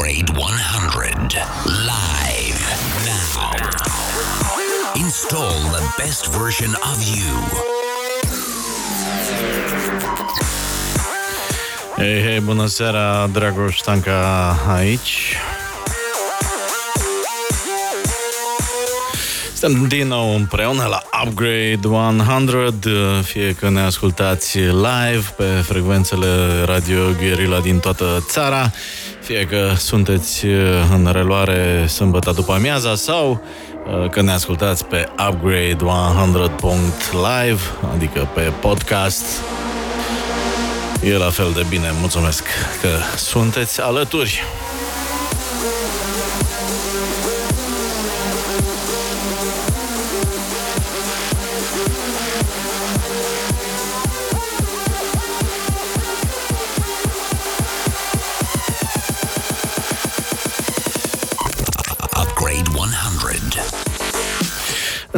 Upgrade 100. Live. Now. Install the best version of you. Hei, hei, bună seara, Dragoș Stanca aici. Suntem din nou împreună la Upgrade 100, fie că ne ascultați live pe frecvențele Radio Guerilla din toată țara, fie că sunteți în reluare sâmbătă după amiaza sau uh, că ne ascultați pe Upgrade 100.live, adică pe podcast. E la fel de bine, mulțumesc că sunteți alături.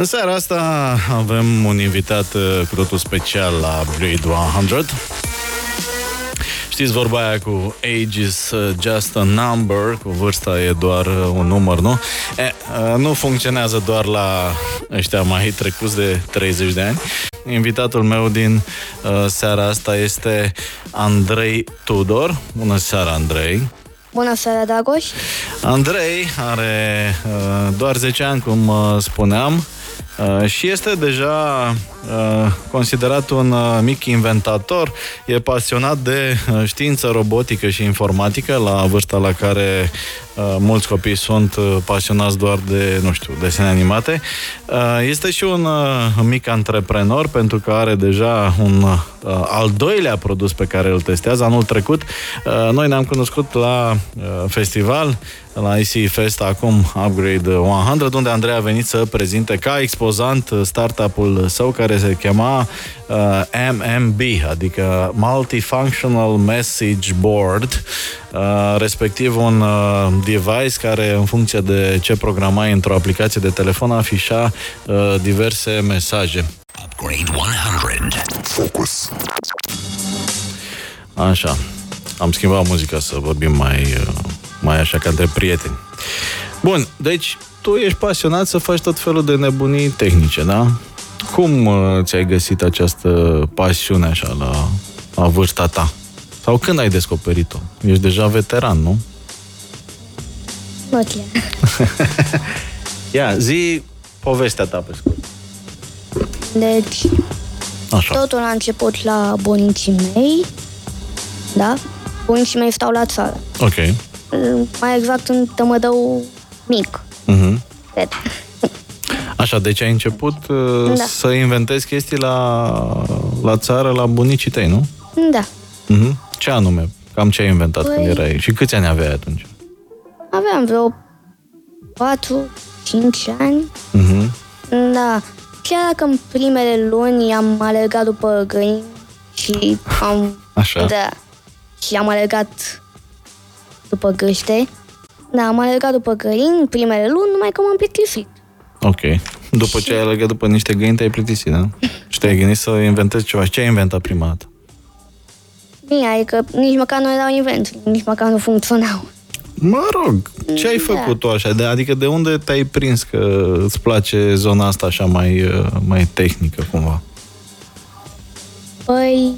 În seara asta avem un invitat uh, cu totul special la Upgrade 100. Știți vorba aia cu age is uh, just a number, cu vârsta e doar uh, un număr, nu? E, uh, nu funcționează doar la ăștia mai trecuți de 30 de ani. Invitatul meu din uh, seara asta este Andrei Tudor. Bună seara, Andrei! Bună seara, Dragoș! Andrei are uh, doar 10 ani, cum uh, spuneam, uh, și este deja uh, considerat un uh, mic inventator. E pasionat de uh, știință robotică și informatică, la vârsta la care uh, mulți copii sunt uh, pasionați doar de, nu știu, desene animate. Uh, este și un uh, mic antreprenor, pentru că are deja un uh, al doilea produs pe care îl testează anul trecut. Uh, noi ne-am cunoscut la uh, festival, la IC Fest, acum Upgrade 100, unde Andrei a venit să prezinte ca expozant uh, startup-ul său care se chema uh, MMB, adică Multifunctional Message Board, uh, respectiv un uh, device care în funcție de ce programai într-o aplicație de telefon afișa uh, diverse mesaje. Upgrade 100. Focus. Așa. Am schimbat muzica să vorbim mai, uh, mai așa ca între prieteni. Bun, deci tu ești pasionat să faci tot felul de nebunii tehnice, da? Cum uh, ți-ai găsit această pasiune așa la, la vârsta ta? Sau când ai descoperit-o? Ești deja veteran, nu? Nu chiar. Ia, zi povestea ta pe scurt. Deci, Așa. totul a început la bunicii mei, da? Bunicii mei stau la țară. Ok. Mai exact în Tămădău mic, Mhm. cred. Așa, deci ai început uh, Da. să inventezi chestii la, la țară, la bunicii tăi, nu? Da. Mhm. Ce anume? Cam ce ai inventat Păi- când erai? Și câți ani aveai atunci? Aveam vreo 4, 5 ani. Mhm. Da. Chiar dacă în primele luni am alergat după găini și am... Așa. Da. Și am alergat după găște. Da, am alergat după găini în primele luni, numai că m-am plictisit. Ok. După ce ai alergat după niște găini, te-ai plictisit, da? Și te-ai gândit să inventezi ceva. Și ce ai inventat prima dată? Bine, adică nici măcar nu erau invenții, nici măcar nu funcționau. Mă rog, ce ai Da. făcut tu așa? De, adică de unde te-ai prins că îți place zona asta așa mai, uh, mai tehnică cumva? Păi,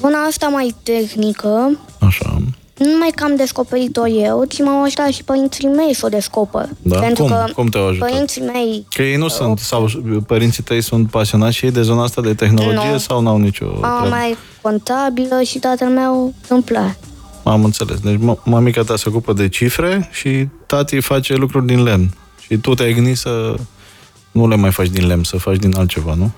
zona asta mai tehnică, Așa. Nu numai că am descoperit-o eu, ci m-au ajutat și părinții mei să o descoper. Da? Pentru Cum? că Cum te-au ajutat? părinții mei Că ei nu sunt, sau părinții tăi sunt pasionați și ei de zona asta de tehnologie Nu. sau n-au nicio mama treabă? mai contabilă și tatăl meu tâmplar. Am înțeles. Deci mă- mamica ta se ocupă de cifre și tati face lucruri din lemn. Și tu te-ai gândit să nu le mai faci din lemn, să faci din altceva, nu?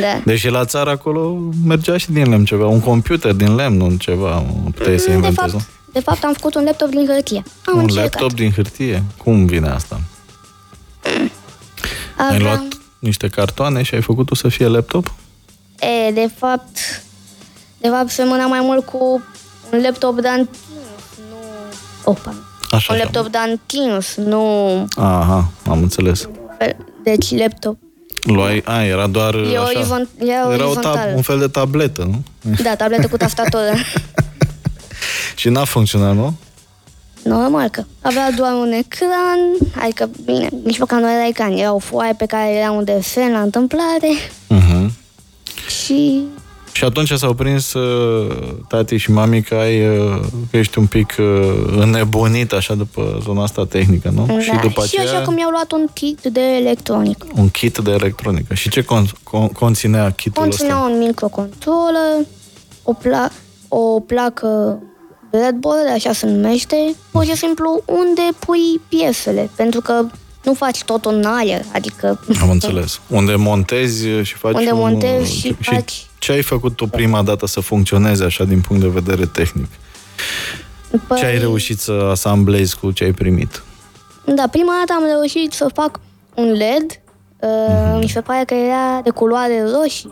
Da. Deși la țară acolo mergea și din lemn ceva, un computer din lemn, nu ceva, puteai să de, inventezi, fapt, nu? De fapt, am făcut un laptop din hârtie. Am Un încercat. laptop din hârtie? Cum vine asta? Ai Aveam- luat niște cartoane și ai făcut tu să fie laptop? E, de fapt, de fapt, semăna mai mult cu un laptop de antins, nu... Opa. Așa, un așa. laptop de antins, nu... Aha, am înțeles. Deci laptop. Luai, a, era doar E așa. orizont- e era o orizontal. tab- un fel de tabletă, nu? Da, tabletă cu tastatură. și n-a funcționat, nu? Normal că avea doar un ecran, adică, bine, nici măcar nu era ecran, era o foaie pe care era un desen la întâmplare Uh-huh. și Și atunci s-au prins uh, tati și mami că, ai, uh, că ești un pic uh, înnebunit așa după zona asta tehnică, nu? da, și după și aceea așa cum mi-au luat un kit de electronică. un kit de electronică. Și ce con- con- conținea kitul Conținea ăsta? un microcontroller, o, pla- o placă breadboard, așa se numește, pur și simplu unde pui piesele, pentru că nu faci tot în aer, adică... Am înțeles. Unde montezi și faci Unde un... montezi și faci- ce ai făcut tu prima dată să funcționeze așa din punct de vedere tehnic? Păi, Ce ai reușit să asamblezi cu ce ai primit? Da, prima dată am reușit să fac un LED, uh, mi se pare că era de culoare roșie,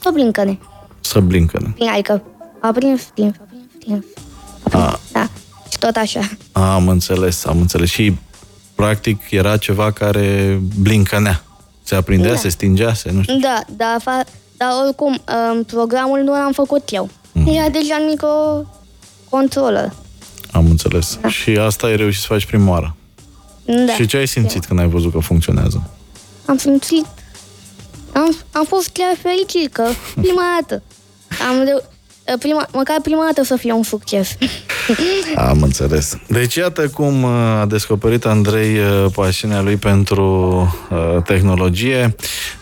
să blincăne. Să blincă. Bine, Adică a prins, prins, a prins, prins. A prins, A. da. Și tot așa. Am înțeles, am înțeles. Și practic era ceva care blincănea. Se aprindea, Da. se stingea, se nu știu. Da, dar, fa- dar oricum, um, programul nu l-am făcut eu. Era deja în microcontroller. Am înțeles. Și asta ai reușit să faci prima oară. Da. Și ce ai simțit când ai văzut că funcționează? Am simțit... Am, am fost chiar fericit că prima dată am reu- prima, măcar prima dată să fie un succes. Am înțeles. Deci iată cum uh, a descoperit Andrei uh, pasiunea lui pentru uh, tehnologie.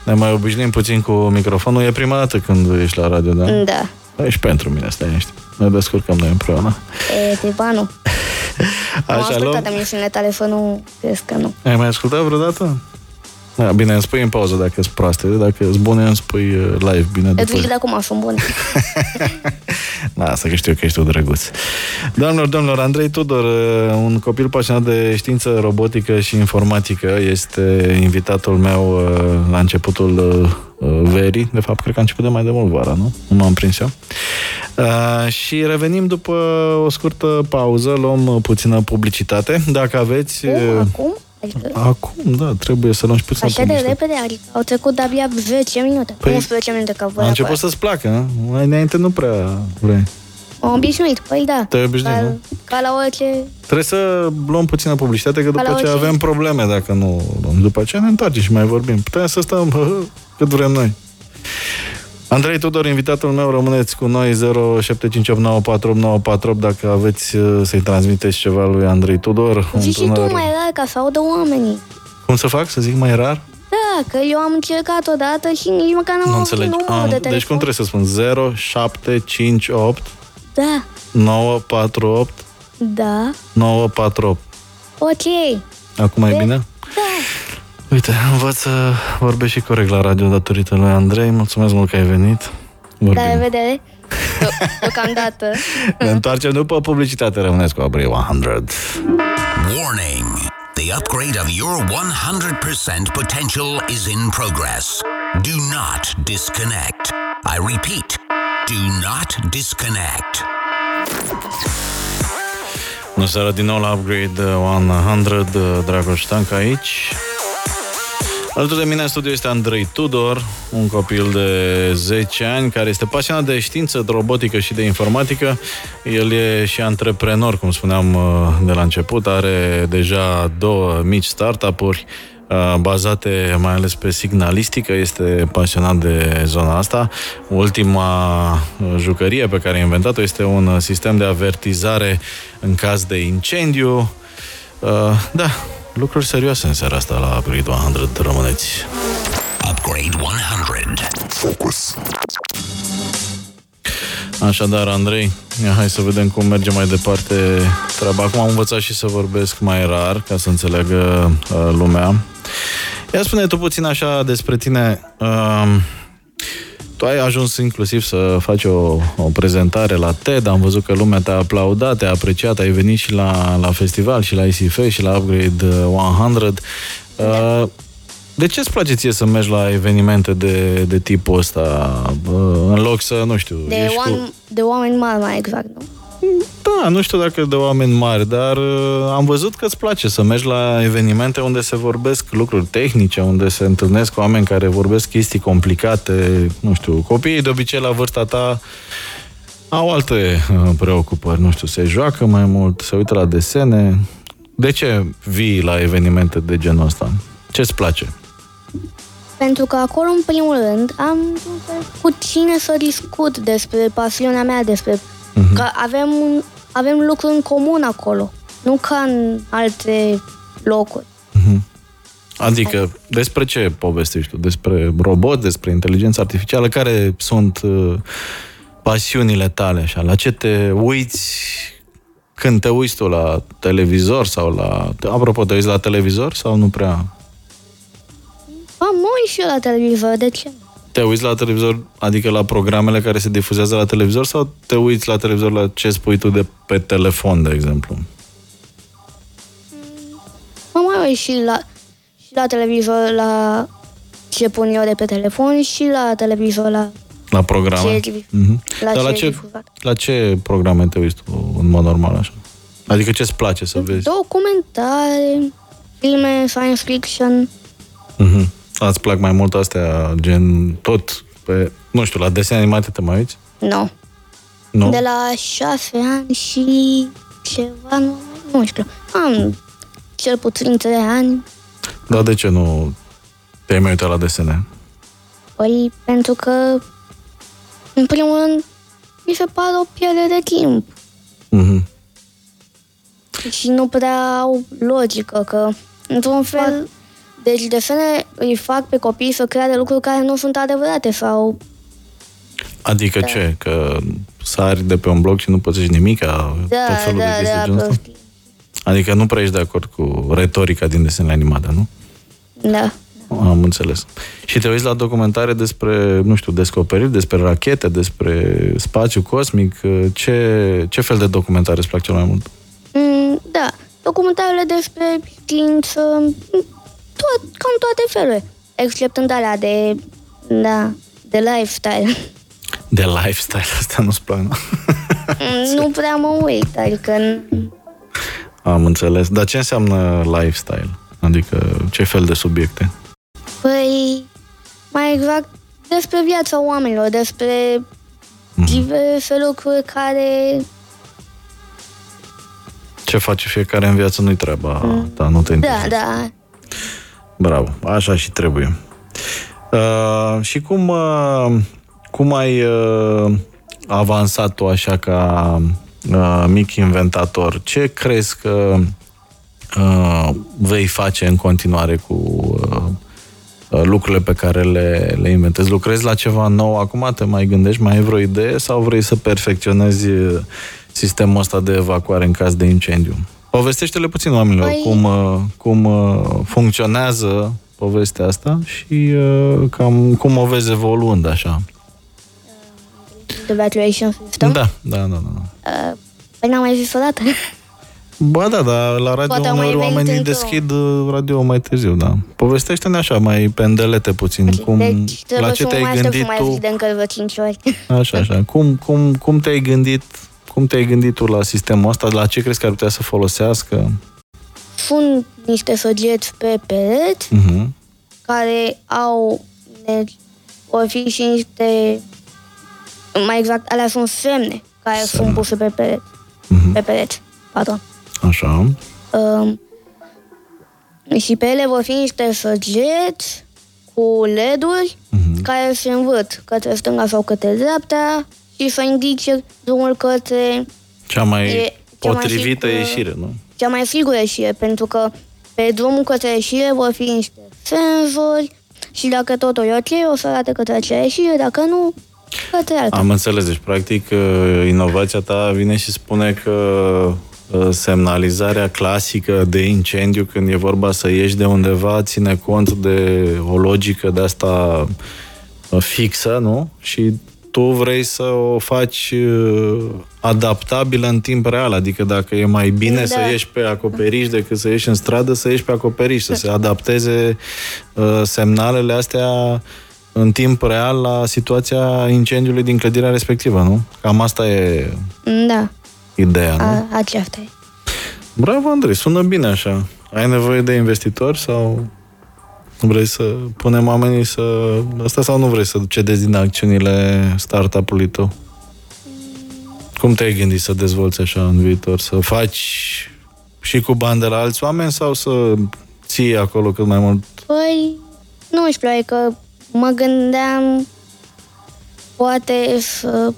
Ne mai obișnuim puțin cu microfonul. E prima dată când ești la radio, da? da. Ești pentru mine, stai ești. Ne descurcăm noi împreună. E, tipa, nu. Am Așa, ascultat luăm... emisiunile tale să nu crezi că nu. Ai mai ascultat vreodată? Da, bine, îmi spui în pauză dacă sunt proaste, dacă sunt bune, îmi spui uh, live, bine Îți după. zic de acum, sunt bune. Da, asta că știu că ești tu drăguț. Doamnelor, domnilor, Andrei Tudor, uh, un copil pasionat de știință robotică și informatică, este invitatul meu uh, la începutul uh, uh, verii. De fapt, cred că a început de mai de mult vara, nu? Nu m-am prins eu. Uh, și revenim după o scurtă pauză, luăm uh, puțină publicitate. Dacă aveți... Cum, uh, acum? Adică, Acum, da, trebuie să luăm și puțină așa de publicitate. repede, adică au trecut de-abia 10 minute. Păi, 11 minute că voi A început să-ți placă, nu? Mai înainte nu prea vrei. M-am obișnuit, păi da. Te-ai obișnuit, ca, nu? ca la orice... Trebuie să luăm puțină publicitate, că după la ce orice- avem probleme dacă nu luăm. După aceea ne întoarcem și mai vorbim. Putem să stăm hă, hă, cât vrem noi. Andrei Tudor, invitatul meu, rămâneți cu noi 0758948948 dacă aveți uh, să-i transmiteți ceva lui Andrei Tudor. un Zici și tu tânăr- mai rar ca să audă oamenii. Cum să fac? Să zic mai rar? Da, că eu am încercat odată și nici măcar n-am Nu avut înțeleg. numărul Am, de telefon. deci cum trebuie să spun? 0758 Da, 948 da, 948. ok. Acum e De- bine? Da, Uite, învăț să vorbesc și corect la radio datorită lui Andrei. Mulțumesc mult că ai venit. Vorbim. la revedere. De- Deocamdată. Ne întoarcem după publicitate. Rămâneți cu Abri 100. Warning. The upgrade of your 100% potential is in progress. Do not disconnect. I repeat, do not disconnect. Bună seara din nou la Upgrade 100. Dragoș Ștanca aici. Alături de mine în studio este Andrei Tudor, un copil de 10 ani care este pasionat de știință, de robotică și de informatică. El e și antreprenor, cum spuneam uh, de la început, are deja două mici startup-uri uh, bazate mai ales pe signalistică, este pasionat de zona asta. Ultima uh, jucărie pe care a inventat-o este un uh, sistem de avertizare în caz de incendiu. Uh, da, lucruri serioase în seara asta la Upgrade 100, rămâneți. Upgrade 100. Focus. Așadar, Andrei, ia, hai să vedem cum merge mai departe treaba. Acum am învățat și să vorbesc mai rar, ca să înțeleagă uh, lumea. Ia spune tu puțin așa despre tine. Uh, tu ai ajuns inclusiv să faci o, o prezentare la TED, am văzut că lumea te-a aplaudat, te-a apreciat, ai venit și la, la festival, și la ICF, și la Upgrade 100. Uh, de ce îți place ție să mergi la evenimente de, de tipul ăsta, uh, în loc să, nu știu, De, ești oam- cu... de oameni mari, mai exact, nu? Da, nu știu dacă de oameni mari, dar uh, am văzut că îți place să mergi la evenimente unde se vorbesc lucruri tehnice, unde se întâlnesc oameni care vorbesc chestii complicate, nu știu, copiii de obicei la vârsta ta au alte uh, preocupări, nu știu, se joacă mai mult, se uită la desene. De ce vii la evenimente de genul ăsta? Ce-ți place? Pentru că acolo, în primul rând, am un fel cu cine să discut despre pasiunea mea, despre Mhm. că avem, un, avem lucruri în comun acolo, nu ca în alte locuri. Adică, despre ce povestești tu? Despre robot, despre inteligență artificială? Care sunt uh, pasiunile tale? Așa? La ce te uiți când te uiți tu la televizor sau la... Apropo, te uiți la televizor sau nu prea? Am mă uit și eu la televizor, de ce? Te uiți la televizor, adică la programele care se difuzează la televizor sau te uiți la televizor la ce spui tu de pe telefon, de exemplu? Mă mai uit și la, și la televizor la ce pun eu de pe telefon și la televizor la La programe? Ce- Mhm. la Dar la ce e ce, difuzat. la ce programe te uiți tu în mod normal așa? Adică ce-ți place să vezi? documentare, filme, science fiction. Mhm. Ați plac mai mult astea, gen tot pe, nu știu, la desene animate te mai uiți? Nu. Nu? De la șase ani și ceva, nu, nu știu. Am cel puțin trei ani. Dar de ce nu te-ai mai uitat la desene? Păi, pentru că, în primul rând, mi se pare o pierdere de timp. Mhm. Și nu prea au logică, că, într-un fel, deci desene îi fac pe copii să creadă lucruri care nu sunt adevărate sau Adică Da. ce? Că sari de pe un bloc și nu pățești nimic? da, tot felul da, de chestii da, genul ăsta? prostii. Adică nu prea ești de acord cu retorica din desenele animate, nu? Da. Am înțeles. Și te uiți la documentare despre, nu știu, descoperiri, despre rachete, despre spațiu cosmic. Ce, ce fel de documentare îți plac cel mai mult? Mm, da, documentarele despre știință, mm, tot, cam toate felurile, exceptând alea de, da, de lifestyle. De lifestyle, asta nu-ți plac, nu? Mm, nu prea mă uit, adică n- Am înțeles. Dar ce înseamnă lifestyle? Adică ce fel de subiecte? Păi, mai exact, despre viața oamenilor, despre diverse lucruri care... Ce face fiecare în viață nu-i treaba ta, nu te Da, interesează. da. Bravo, așa și trebuie. Uh, și cum, uh, cum ai uh, avansat tu așa ca uh, mic inventator? Ce crezi că uh, vei face în continuare cu uh, uh, lucrurile pe care le, le inventezi? Lucrezi la ceva nou acum? Te mai gândești? Mai ai vreo idee? Sau vrei să perfecționezi uh, sistemul ăsta de evacuare în caz de incendiu? Povestește-le puțin oamenilor Păi- cum, uh, cum uh, funcționează povestea asta și uh, cam cum o vezi evoluând așa. The evacuation system. Da, da, da, da. Uh, păi n-am mai zis o dată. Ba da, dar la radio Poate am mai uneori venit oamenii într-o- deschid uh, radio mai târziu, da. Povestește-ne așa, mai pendelete puțin, cum, deci trebuie la ce să mă te-ai mai aștept gândit să mai tu, zic de încă vreo 5 ori. așa, așa, cum, cum, cum te-ai gândit, cum te-ai gândit tu la sistemul ăsta, la ce crezi că ar putea să folosească? Sunt niște săgeți pe pereți Uh-huh. care au deci, vor fi și niște mai exact, alea sunt semne care Semne. sunt puse pe pereți. Mhm. Pe pereți, pardon. Așa. Um, și pe ele vor fi niște săgeți cu LED-uri Mhm. care se învârt către stânga sau către dreapta și să indice drumul către Cea mai E cea mai potrivită sigură- ieșire, nu? cea mai sigură ieșire, pentru că pe drumul către ieșire vor fi niște senzori și dacă totul e ok, o să arate către acea ieșire, dacă nu, către alta. Am înțeles. Deci, practic, uh, inovația ta vine și spune că uh, semnalizarea clasică de incendiu, când e vorba să ieși de undeva, ține cont de o logică de asta uh, fixă, nu? Și tu vrei să o faci uh, adaptabilă în timp real, adică dacă e mai bine Da. să ieși pe acoperiș decât să ieși în stradă, să ieși pe acoperiș, să se adapteze uh, semnalele astea în timp real la situația incendiului din clădirea respectivă, nu? Cam asta e Da, ideea, nu? a, aceasta e. Bravo, Andrei, sună bine așa. Ai nevoie de investitori sau vrei să punem oamenii să... Asta sau nu vrei să cedezi din acțiunile startup-ului tău? Cum te-ai gândit să dezvolți așa în viitor? Să faci și cu bani de la alți oameni sau să ții acolo cât mai mult? Păi, nu știu, adică mă gândeam poate să,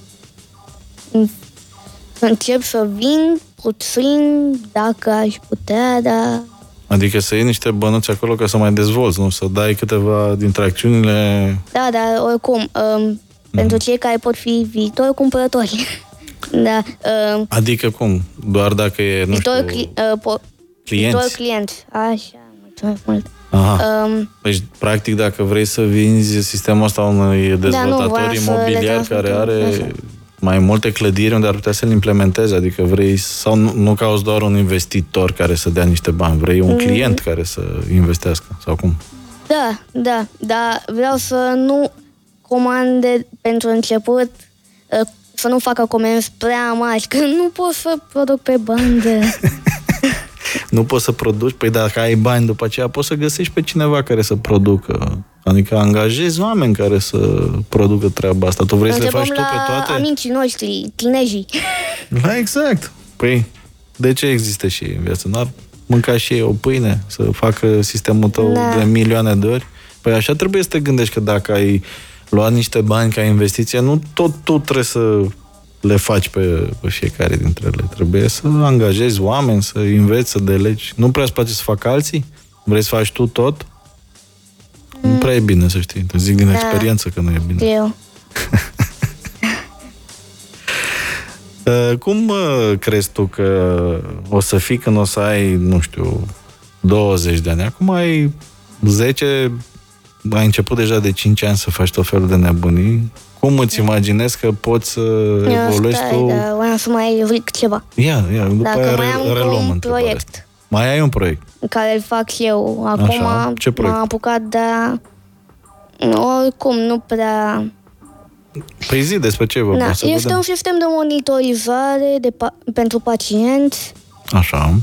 să încep să vin puțin, dacă aș putea, dar Adică să iei niște bănuți acolo ca să mai dezvolți, nu? Să dai câteva dintre acțiunile... Da, dar oricum, um, mm. pentru cei care pot fi viitori cumpărători. da, um, Adică cum? Doar dacă e, nu viitor, știu, cli, uh, po, clienți? viitor client. Așa, mulțumesc mult. Aha. Um, Deci, practic, dacă vrei să vinzi sistemul ăsta unui dezvoltator voiam să le imobiliar transmit care un are mesaj. Mai multe clădiri unde ar putea să-l implementeze, adică vrei, sau nu, nu cauți doar un investitor care să dea niște bani, vrei Mm. un client care să investească, sau cum? da, da, dar vreau să nu comande pentru început, uh, să nu facă comenzi prea mari, că nu pot să produc pe bandă. Nu poți să produci, păi dacă ai bani după aceea poți să găsești pe cineva care să producă. Adică angajezi oameni care să producă treaba asta. Tu vrei să le Începem faci tu pe la toate? amicii noștri, tinejii. Da, exact. Păi, de ce există și ei în viață? N-ar mânca și ei o pâine să facă sistemul tău Da. de milioane de ori? Păi așa trebuie să te gândești că dacă ai luat niște bani ca investiție, nu tot tu trebuie să le faci pe, pe fiecare dintre ele. Trebuie să angajezi oameni, să înveți, să delegi. Nu prea îți place să facă alții? Vrei să faci tu tot? Nu prea e bine, să știi. Te zic din Da. experiență că nu e bine. Eu. Uh, Cum uh, crezi tu că o să fii când o să ai, nu știu, 20 de ani? Acum ai 10, ai început deja de 5 ani să faci tot felul de nebunii. Cum îți imaginezi că poți să evoluezi Stai, tu? dar voiam să mai zic ceva. Ia, ia, după Dacă aia mai re- am încă reluăm un întrebarea proiect. asta. Mai ai un proiect. care îl fac eu. Acum Așa, ce proiect? m-am apucat de... Oricum, nu prea... Păi zi despre ce e vorba. Na, să este vedem. un sistem de monitorizare de pa- pentru pacienți. Așa.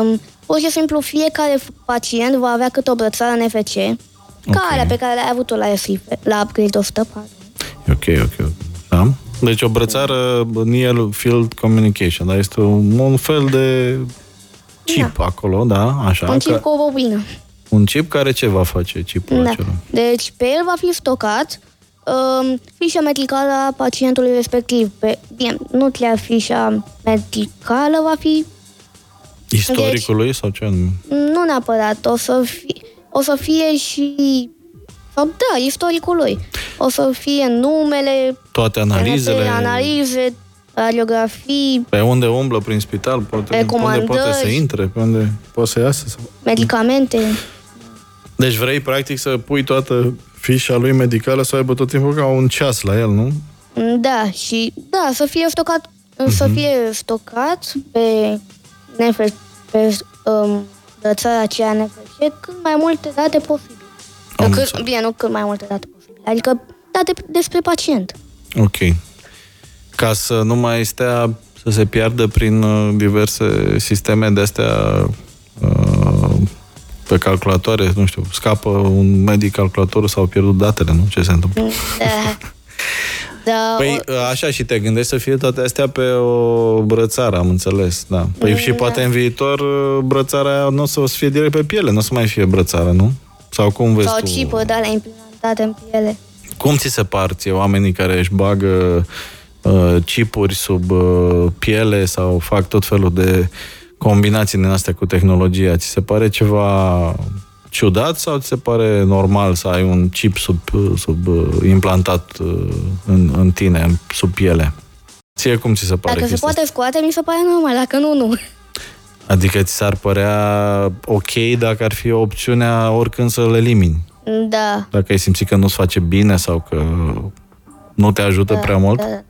Um, pur și simplu, fiecare pacient va avea câte o brățară NFC, ca Ok. alea pe care le-ai avut-o la, SIF, la Upgrade 104. E ok, ok. ok. Da? Deci o brățară Near Field Communication, da? Este un, un fel de chip Da. acolo, da? Așa. Un chip ca- cu o bobină. Un chip care ce va face chipul Da. acela? Deci pe el va fi stocat um, fișa medicală a pacientului respectiv. Pe, bine, nu chiar fișa medicală va fi, Istoricul lui sau ce anume? nu neapărat, o să fie, o să fie și, sau da, istoricul lui. O să fie numele, Toate analizele? analize, radiografii, Pe unde umblă prin spital? Poate, pe unde Recomandări. poate să intre? Pe unde poate să iasă? Sau... medicamente. Deci vrei, practic, să pui toată fișa lui medicală să aibă tot timpul ca un ceas la el, nu? Da, și da, să fie stocat, să Mhm. fie stocat pe, NF, pe um, țara aceea NFC cât mai multe date posibile. Am Cât, înțeles. bine, nu cât mai multe date posibile, adică date despre pacient. Ok. Ca să nu mai stea să se piardă prin uh, diverse sisteme de astea uh, pe calculatoare, nu știu, scapă un medic calculatorul sau pierdut datele, nu? Ce se întâmplă? Da. da Păi o, așa și te gândești să fie toate astea pe o brățară, am înțeles, da. Păi și poate în viitor uh, brățara aia nu o să fie direct pe piele, nu o să mai fie brățară, nu? Sau cum vezi sau tu? chipuri de alea implementate în piele. Cum ți se par ție oamenii care își bagă uh, chipuri sub uh, piele sau fac tot felul de combinații din astea cu tehnologia? Ți se pare ceva ciudat sau ți se pare normal să ai un chip sub, sub uh, implantat uh, în, în tine, în- sub piele? Ție cum ți se pare Dacă se chestia poate scoate, mi se pare normal, dacă nu, nu. asta? Adică ți s-ar părea ok dacă ar fi opțiunea oricând să le elimini? Da. Dacă ai simțit că nu-ți face bine sau că nu te ajută da, prea mult? Da, da.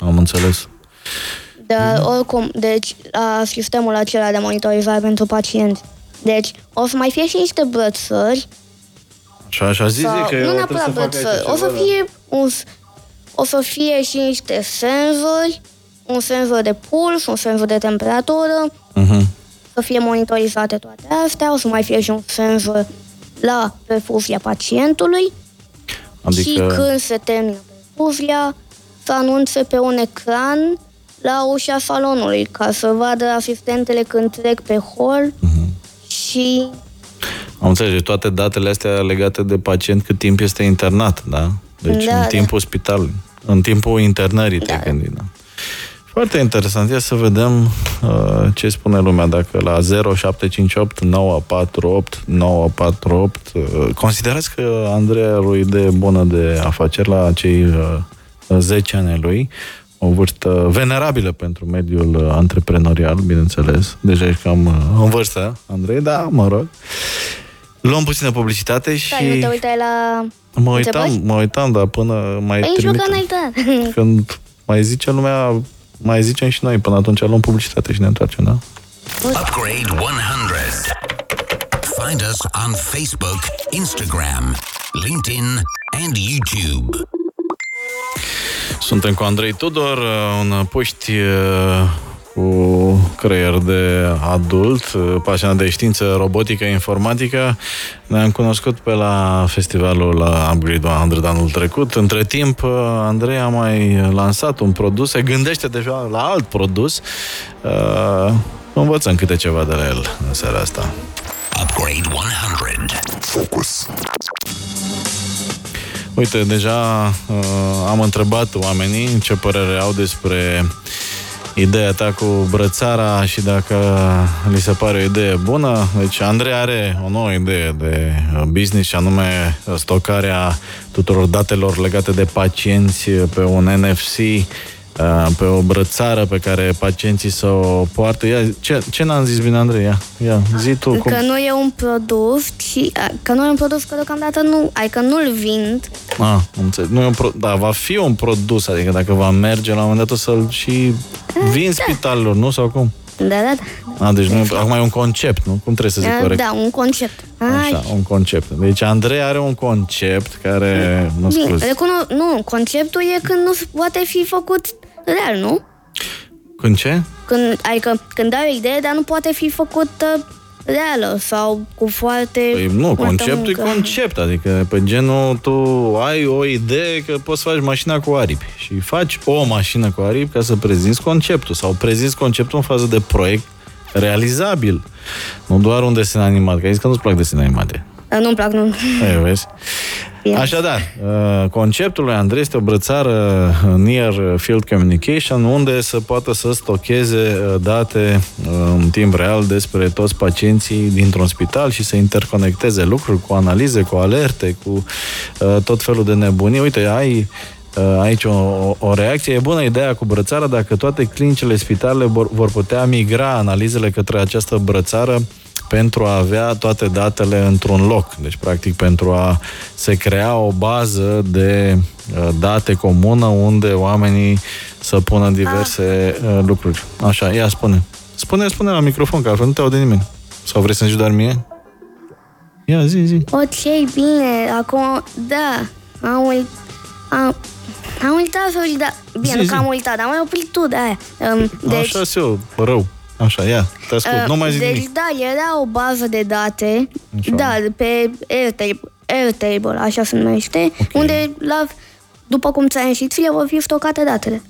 Am înțeles. Dar oricum, deci la sistemul acela de monitorizare pentru pacienți. Deci o să mai fie și niște brățări. Și așa zice sau, că nu eu neapărat trebuie să fac brățări. aici O să ceva, da. fie un, s- o să fie și niște senzori, un senzor de puls, un senzor de temperatură, da. Mhm. să fie monitorizate toate astea, o să mai fie și un senzor la perfuzia pacientului și Adică, când se termină perfuzia să anunțe pe un ecran la ușa salonului, ca să vadă asistentele când trec pe hol și Am înțeles, deci toate datele astea legate de pacient cât timp este internat, da? Deci Da, în da. timpul spitalului, în timpul internării te Da. gândi, da. Foarte interesant. Ia să vedem uh, ce spune lumea dacă la 0758 948 948 uh, considerați că Andrei are o idee bună de afaceri la cei uh, 10 ani ai lui, o vârstă venerabilă pentru mediul uh, antreprenorial, bineînțeles. Deja ești cam uh, în vârstă, Andrei, da, mă rog. Luăm puțină publicitate și... stai, nu te uitai la Mă uitam, întrebări? mă uitam, dar până mai Păi nici măcar trimite. n-ai dat. Când mai zice lumea, mai zicem și noi, până atunci luăm publicitate și ne întoarcem, da? Upgrade 100. Find us on Facebook, Instagram, LinkedIn, and YouTube. Suntem cu Andrei Tudor, un puști uh, cu creier de adult, uh, pasionat de știință, robotică, informatică. Ne-am cunoscut pe la festivalul la Upgrade 100 anul trecut. Între timp, uh, Andrei a mai lansat un produs, se gândește deja la alt produs. Uh, Învățăm câte ceva de la el în seara asta. Upgrade 100. Focus. Uite, deja uh, am întrebat oamenii ce părere au despre ideea ta cu brățara și dacă li se pare o idee bună. Deci Andrei are o nouă idee de uh, business și anume uh, stocarea tuturor datelor legate de pacienți pe un NFC uh, pe o brățară pe care pacienții să o poartă. Ia, ce, ce n-am zis bine, Andrei? Ia, ia zi tu. Cum... Că nu e un produs și că nu e un produs că deocamdată nu, adică nu-l vind. Ah, am înțeles. Nu e un pro... Da, va fi un produs, adică dacă va merge la un moment dat o să-l și vin spitalelor, nu? Sau cum? Da, da, da. A, deci nu e... acum e un concept, nu? Cum trebuie să zic corect? Da, un concept. Așa, un concept. Deci Andrei are un concept care... Mă Bine, scuzi. recuno- nu, conceptul e când nu se poate fi făcut real, nu? Când ce? Când, adică când ai o idee, dar nu poate fi făcută reală sau cu foarte Păi nu, multă conceptul e muncă. concept, adică pe genul tu ai o idee că poți să faci mașina cu aripi și faci o mașină cu aripi ca să prezinți conceptul sau prezinți conceptul în fază de proiect realizabil. Nu doar un desen animat, că ai zis că nu-ți plac desene animate. Dar nu-mi plac, nu. Ei, vezi? Bine. Așadar, uh, conceptul lui Andrei este o brățară uh, Near Field Communication unde să poată să stocheze uh, date uh, în timp real despre toți pacienții dintr-un spital și să interconecteze lucruri cu analize, cu alerte, cu uh, tot felul de nebunii. Uite, ai uh, aici o, o, o reacție. E bună ideea cu brățara dacă toate clinicile spitalele vor, vor putea migra analizele către această brățară pentru a avea toate datele într-un loc. Deci, practic, pentru a se crea o bază de uh, date comună unde oamenii să pună diverse uh, lucruri. Așa, ia spune. Spune, spune la microfon, că altfel nu te aude nimeni. Sau vrei să-mi zici doar mie? Ia, zi, zi. Ok, bine, acum, da, am, uit, am, am uitat să uit, da, bine, Zi, nu zi. că am uitat, dar am mai oprit tu de aia. Um, deci, Așa sunt eu, rău. Așa, ia, te ascult. uh, nu mai zic deci, nimic. da, era o bază de date, Așa. da, pe Airtable, Airtable, așa se numește, Ok. unde, la, după cum ți-ai ieșit, ție vor fi stocate datele.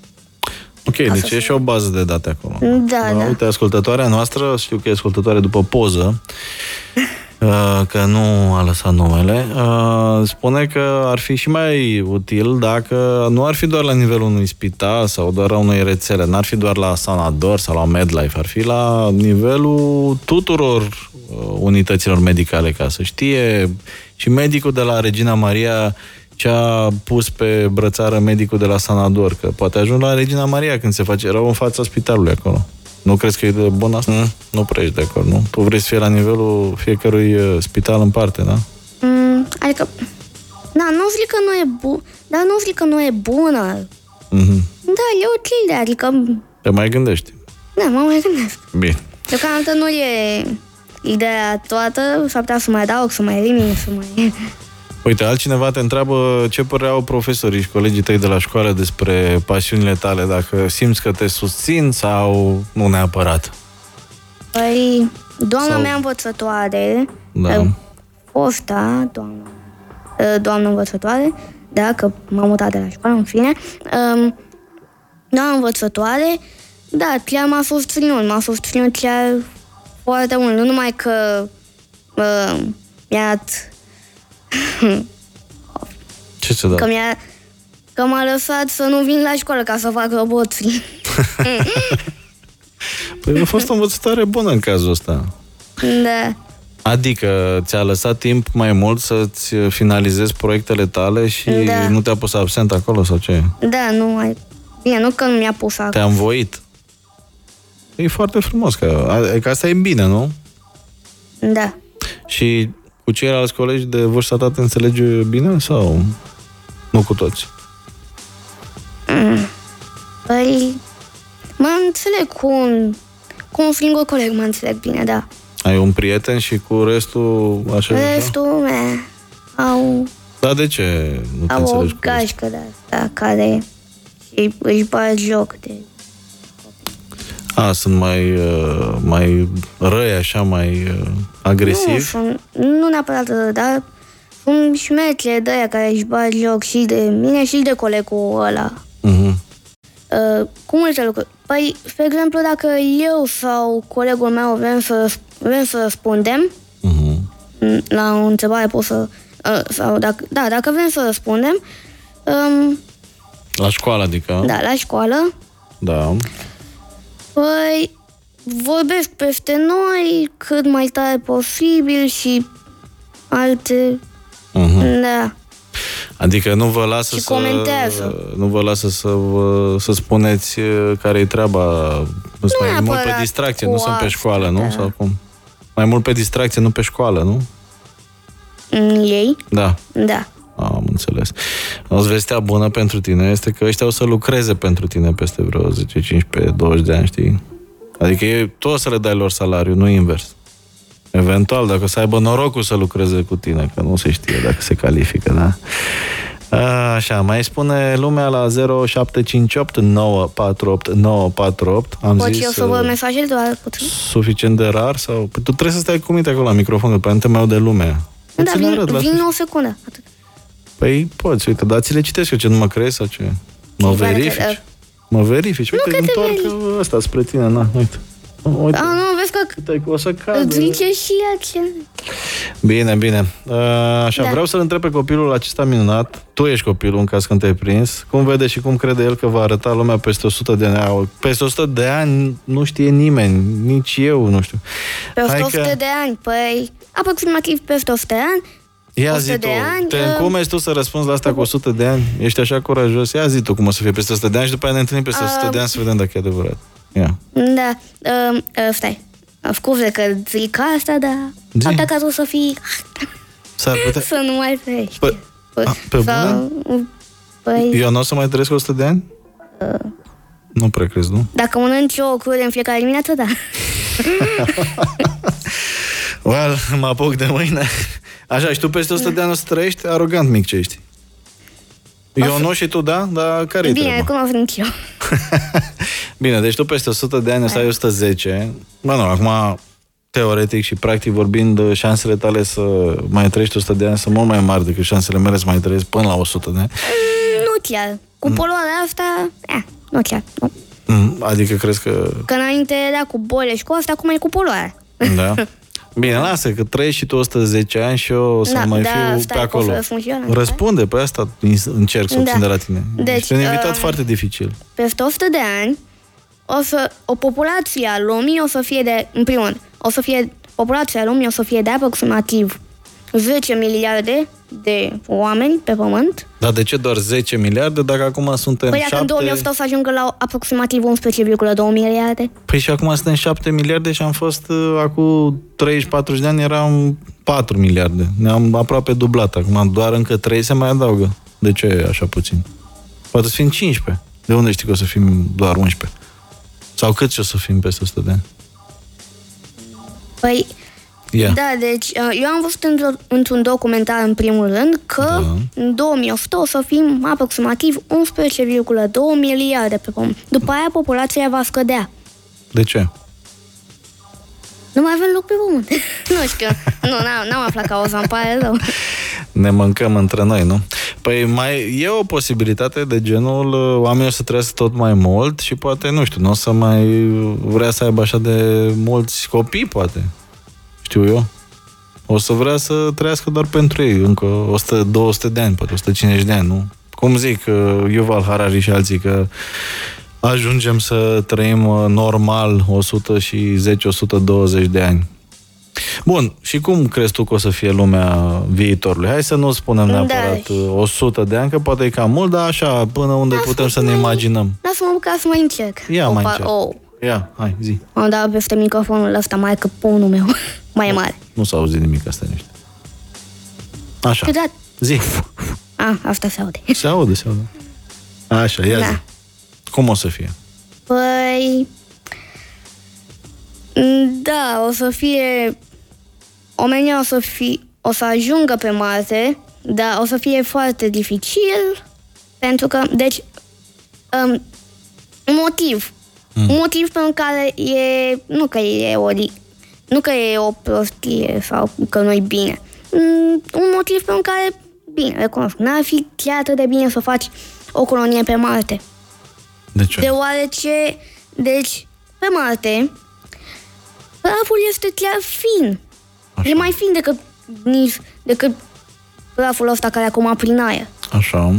Ok, deci e și o bază de date acolo. Da, da. Uite, ascultătoarea noastră, știu că e ascultătoare după poză, uh, că nu a lăsat numele, uh, spune că ar fi și mai util dacă nu ar fi doar la nivelul unui spital sau doar a unei rețele, n-ar fi doar la Sanador sau la MedLife, ar fi la nivelul tuturor uh, unităților medicale, ca să știe și medicul de la Regina Maria ce a pus pe brățară medicul de la Sanador, că poate ajung la Regina Maria când se face rău în fața spitalului acolo. Nu crezi că e de bun asta? Mm, nu prea ești de acord, nu? Tu vrei să fie la nivelul fiecărui uh, spital în parte, da? Mm, adică, da, nu zic că nu e bu, dar nu zic că nu e bună. Mm-hmm. Da, e ok, de adică, Te mai gândești. da, mă mai gândesc. Bine. Deocamdată nu e ideea toată, s-ar putea să mai adaug, să mai elimin, să mai... Uite, altcineva te întreabă ce părere au profesorii și colegii tăi de la școală despre pasiunile tale, dacă simți că te susțin sau nu neapărat. Păi, doamna Sau- mea învățătoare, Da. eh, fosta doamna, eh, doamnă învățătoare, da, că m-am mutat de la școală, în fine, um, doamna învățătoare, da, chiar m-a susținut, m-a susținut chiar foarte mult. Nu numai că uh, mi-a dat, Ce ți-a dat? că mi-a că m-a lăsat să nu vin la școală ca să fac roboții. Păi a fost o învățătoare bună în cazul ăsta. da. Adică ți-a lăsat timp mai mult să-ți finalizezi proiectele tale și Da. nu te-a pus absent acolo sau ce? Da, nu mai... Bine, nu că nu mi-a pus acolo. Te-a învoit. E foarte frumos, că, adică asta e bine, nu? Da. Și cu ceilalți colegi de vârsta ta te înțelegi bine sau nu cu toți? Păi, mă înțeleg cu un, cu un singur coleg, mă înțeleg bine, da. Ai un prieten și cu restul așa? așa? Restul, me, au, Dar de ce nu te au o înțelegi cu restul? gașcă de asta care și își bat joc de... A, sunt mai, uh, mai răi, așa, mai uh, Nu, agresivi? sunt, nu neapărat atât, dar sunt șmeche de aia care își bat joc și de mine și de colegul ăla. Mhm. Uh, cu multe lucruri. Păi, spre exemplu, dacă eu sau colegul meu vrem să, vrem să răspundem Mhm. m, la o întrebare, pot să... Uh, sau dacă, da, dacă vrem să răspundem, um, La școală, adică? da, la școală, Da. Păi vorbesc peste noi cât mai tare posibil și alte... Mhm. Da. Adică nu vă lasă Și să... comentează. Nu vă lasă să, vă, să spuneți uh, care e treaba. Sunt mai mult pe neapărat distracție, cu nu sunt pe asta, școală, nu? da. Sau cum? Mai mult pe distracție, nu pe școală, nu? Mm, Ei? Da. Da. Am înțeles. O vestea bună pentru tine este că ăștia o să lucreze pentru tine peste vreo 10, 15, 20 de ani, știi? Adică ei, tu o să le dai lor salariu, nu invers. Eventual, dacă o să aibă norocul să lucreze cu tine, că nu se știe dacă se califică, da? Așa, mai spune lumea la 0758 948 948. Am Pot zis eu să vă uh, mesajez doar puțin? suficient de rar sau... Păi tu trebuie să stai cu minte acolo la microfon, că pe nu te mai de lume. Da, Ți le vin, arăt la vin o secundă. Atât. Păi poți, uite, dar ți le citesc eu, ce nu mă crezi sau ce? Mă Ți pare că- verifici? Mă verifici? Uite, că te întoarcă ăsta spre tine, na, uite. Uite, A, nu, vezi că uite, că o să cadă. îți zice și ea ce... Bine, bine. Uh, Așa, Da. vreau să-l întreb pe copilul acesta minunat. Tu ești copilul în caz când te-ai prins. Cum vede și cum crede el că va arăta lumea peste 100 de ani? Peste 100 de ani nu știe nimeni, nici eu, nu știu. Pe Hai 100 că- de ani, păi aproximativ peste 100 de ani. Ia 100 zi tu, de ani, te uh, încumezi tu să răspunzi la asta cu 100 de ani? Ești așa curajos? Ia zi tu cum o să fie peste 100 de ani și după aia ne întâlnim peste 100 de ani să vedem dacă e adevărat. Ia. Da, uh, uh, stai. Scuze că zic asta, dar Zi. poate că o să fii... S-ar putea... să nu mai trăiești. Păi, a, pe sau, Păi, Eu nu o să mai trăiesc 100 de ani? Nu prea crezi, nu? dacă mănânci o crude în fiecare dimineață, da. Well, mă apuc de mâine. Așa, și tu peste 100 de ani o să trăiești arogant mic ce ești. Eu nu și tu, da? Dar care e Bine, treaba? cum am venit eu. Bine, deci tu peste 100 de ani o să ai 110. Bă, nu, acum, teoretic și practic vorbind, șansele tale să mai trăiești 100 de ani sunt mult mai mari decât șansele mele să mai trăiesc până la 100 de ani. Nu chiar. Cu poluarea asta, eh, nu chiar. Nu. Mm, Adică crezi că... Că înainte era cu bole și cu asta, acum e cu poluarea. Da. Bine, lasă, că trăiești și tu 110 ani și eu o să Da, mai da, fiu stai, pe pot acolo. să răspund și eu la Răspunde, pe asta încerc să Da. obțin de la tine. Deci, Ești un invitat um, foarte dificil. Peste 100 de ani, o să, o populație a lumii o să fie de, în primul rând, o să fie, populația lumii o să fie de aproximativ 10 miliarde de oameni pe pământ. Dar de ce doar 10 miliarde dacă acum suntem Păi dacă în 7... 2100 o să ajungă la aproximativ 11,2 miliarde. Păi și acum suntem 7 miliarde și am fost uh, acum 30-40 de ani eram 4 miliarde. Ne-am aproape dublat. Acum doar încă 3 se mai adaugă. De ce e așa puțin? Poate să fim 15. De unde știi că o să fim doar 11? Sau cât ce o să fim peste 100 de ani? Păi, Ia. da, deci uh, eu am văzut într- într-un documentar în primul rând că Da. în 2100 o să fim aproximativ 11,2 miliarde pe pământ. După aia populația va scădea. De ce? Nu mai avem loc pe pământ. nu știu. Nu, n-am, n-am aflat cauza, îmi pare rău. Ne mâncăm între noi, nu? Păi mai e o posibilitate de genul uh, oamenii o să trăiască tot mai mult și poate, nu știu, nu o să mai vrea să aibă așa de mulți copii, poate. Știu eu. O să vrea să trăiască doar pentru ei, încă 100, 200 de ani, poate 150 de ani, nu? Cum zic uh, Yuval Harari și alții că ajungem să trăim uh, normal 110-120 de ani. Bun, și cum crezi tu că o să fie lumea viitorului? Hai să nu spunem Da. neapărat uh, 100 de ani, că poate e cam mult, dar așa, până unde putem să ne mai- imaginăm. Lasă-mă ca să mai încerc. Ia mai încerc. Oh. Ia, hai, zi. Am dat peste microfonul ăsta mai că punul meu mai e mare. Nu s-a auzit nimic, asta niște. Așa, Ciudat. zi. A, asta se aude. Se aude, se aude. Așa, ia Da. zi. Cum o să fie? Păi... Da, o să fie... Omenia o să fi, o să ajungă pe Marte, dar o să fie foarte dificil, pentru că, deci, um, un motiv. Mm. Un motiv pentru care e, nu că e o, li- nu că e o prostie sau că nu e bine. Mm, Un motiv pentru care, bine, recunosc, n-ar fi chiar atât de bine să faci o colonie pe Marte. De ce? Deoarece, deci, pe Marte, praful este chiar fin. Așa. E mai fin decât, nici, decât praful ăsta care acum prin aer. Așa.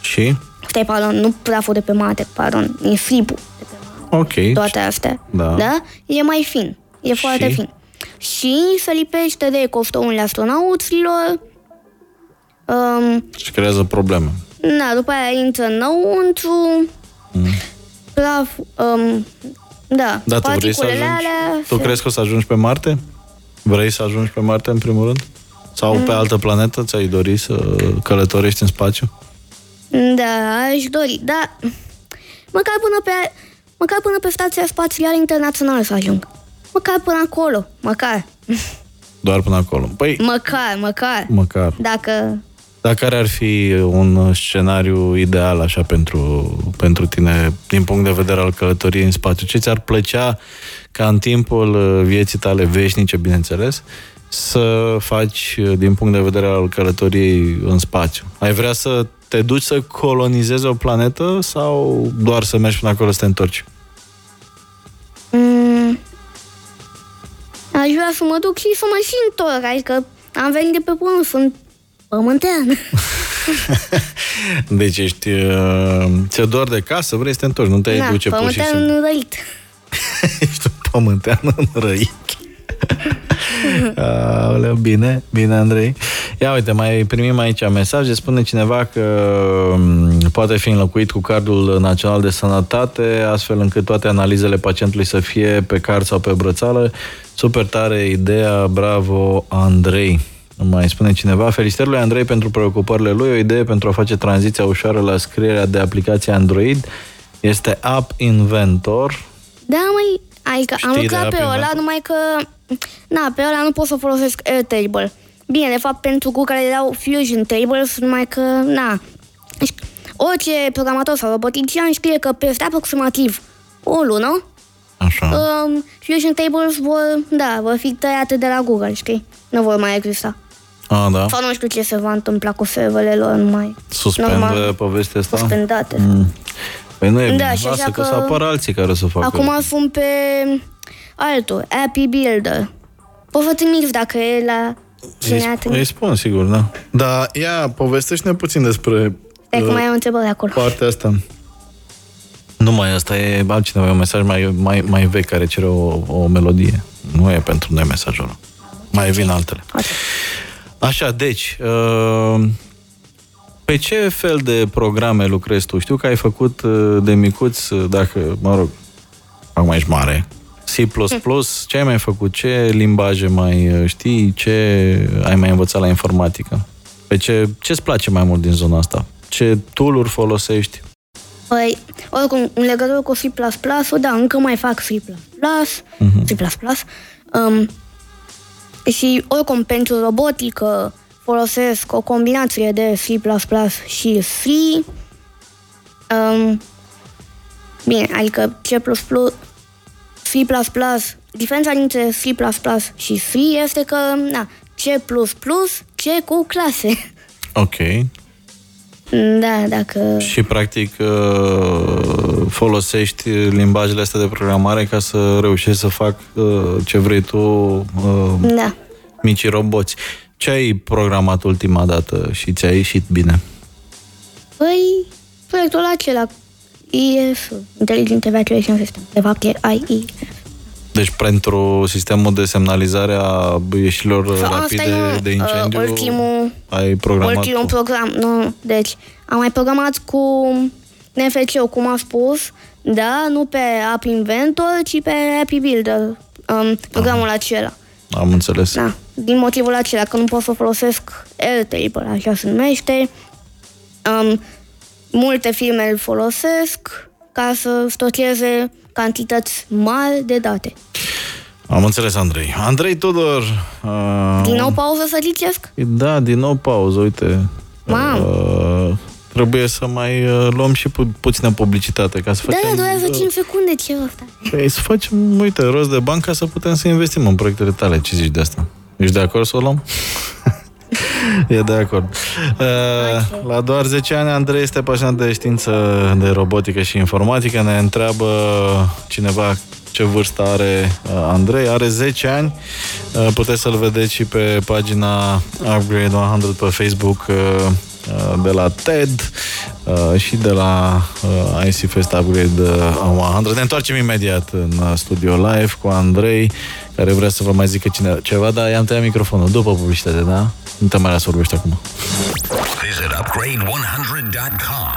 Și? Stai, pardon, nu praful de pe Marte, pardon, nisipul de pe Marte. Ok. Toate astea. Da. da? E mai fin. E Și? foarte fin. Și se lipește de costumele astronauților. Um, Și creează probleme. Da, după aia intră înăuntru, mm. praf, um, da, Da, tu vrei să particulele ajungi? alea... Tu se- crezi că o să ajungi pe Marte? Vrei să ajungi pe Marte în primul rând? Sau Mm. pe altă planetă? Ți-ai dori să călătorești în spațiu? Da, aș dori, da, măcar până pe, măcar până pe stația spațială internațională să ajung. Măcar până acolo, măcar, Doar până acolo. Păi, măcar, măcar. măcar. Dacă, Dar care ar fi un scenariu ideal așa pentru, pentru tine din punct de vedere al călătoriei în spațiu? Ce ți-ar plăcea ca în timpul uh, vieții tale veșnice, bineînțeles, să faci uh, din punct de vedere al călătoriei în spațiu? Ai vrea să te duci să colonizezi o planetă sau doar să mergi până acolo să te întorci? mm, aș vrea să mă duc și să mă și întorc, adică am venit de pe pământ, sunt pământean. Deci ești... Uh, ți-e dor de casă, vrei să te întorci, nu te da, duce pur și pământean simplu. înrăit. Ești un pământean înrăit. Aoleu, bine, bine, Andrei. Ia uite, mai primim aici mesaje. Spune cineva că m, poate fi înlocuit cu cardul național de sănătate, astfel încât toate analizele pacientului să fie pe card sau pe brățală. Super tare ideea, bravo, Andrei. Mai spune cineva, felicitări lui Andrei pentru preocupările lui, o idee pentru a face tranziția ușoară la scrierea de aplicație Android este App Inventor, Da, mai, adică am Știi de lucrat pe Apple ăla, Inventor? numai că, na, pe ăla nu pot să folosesc Airtable. Bine, de fapt, pentru cu care erau Fusion Tables, numai că, na, deci, orice programator sau robotician știe că peste aproximativ o lună, Așa. um, Fusion Tables vor, da, vor fi tăiate de la Google, știi? Nu vor mai exista. A, da. Sau nu știu ce se va întâmpla cu serverele lor, nu mai Suspendă normal, povestea asta? suspendate. Mm. Păi nu e Da, bine. și Lasă așa că, că- să apară alții care o să facă. Acum sunt pe altul, Appy Builder. Poți să trimiți dacă e la cine a îi, îi trimis. spun, sigur, da. Da, ia, povestește-ne puțin despre Stai că uh, mai am o întrebare acolo. partea asta. Nu mai asta e altcineva, e un mesaj mai, mai, mai vechi care cere o, o melodie. Nu e pentru noi mesajul ăla. Mai vin altele. Ok. Așa, deci, uh, pe ce fel de programe lucrezi tu? Știu că ai făcut uh, de micuț, uh, dacă, mă rog, acum ești mare, C++, ce ai mai făcut? Ce limbaje mai uh, știi? Ce ai mai învățat la informatică? Pe ce, ce-ți place mai mult din zona asta? Ce tool-uri folosești? Păi, oricum, în legătură cu C++, da, încă mai fac C++, Mhm. C++, um, și oricum pentru robotică folosesc o combinație de C++ și C. Um, bine, adică C++, C++, diferența dintre C++ și C este că, na, C++, C cu clase. Ok. Da, dacă... Și, practic, uh, folosești limbajele astea de programare ca să reușești să fac uh, ce vrei tu, uh, Da. micii roboți. Ce ai programat ultima dată și ți-a ieșit bine? Păi, proiectul acela, IF, Intelligent Evacuation System, de fapt e IE. Deci, pentru sistemul de semnalizare a ieșilor Sau asta rapide e, de uh, incendiu, ultimul- ai programat Ultimul tu. program, nu, deci am mai programat cu NFC-ul, cum am spus, da, nu pe App Inventor, ci pe Happy Builder, um, programul acela. Am înțeles. Da, din motivul acela că nu pot să folosesc Airtable, așa se numește. Um, multe firme îl folosesc ca să stocheze cantități mari de date. Am înțeles, Andrei. Andrei Tudor... Uh, Din nou pauză să citesc? Da, din nou pauză, uite. Mamă. Uh, trebuie să mai uh, luăm și pu- puțină publicitate ca să Da, facem... da, durează 5 secunde, ce asta? Păi să facem, uite, rost de bani ca să putem să investim în proiectele tale. Ce zici de asta? Ești de acord să o luăm? e de acord. Uh, la doar 10 ani, Andrei este pasionat de știință de robotică și informatică. Ne întreabă cineva ce vârstă are uh, Andrei. Are 10 ani. Uh, puteți să-l vedeți și pe pagina Upgrade 100 pe Facebook uh, uh, de la TED uh, și de la uh, IC Fest Upgrade uh, 100. Ne întoarcem imediat în uh, studio live cu Andrei, care vrea să vă mai zică cine, ceva, dar i-am tăiat microfonul după publicitate, da? Nu te mai las să vorbești acum. Visit upgrade100.com.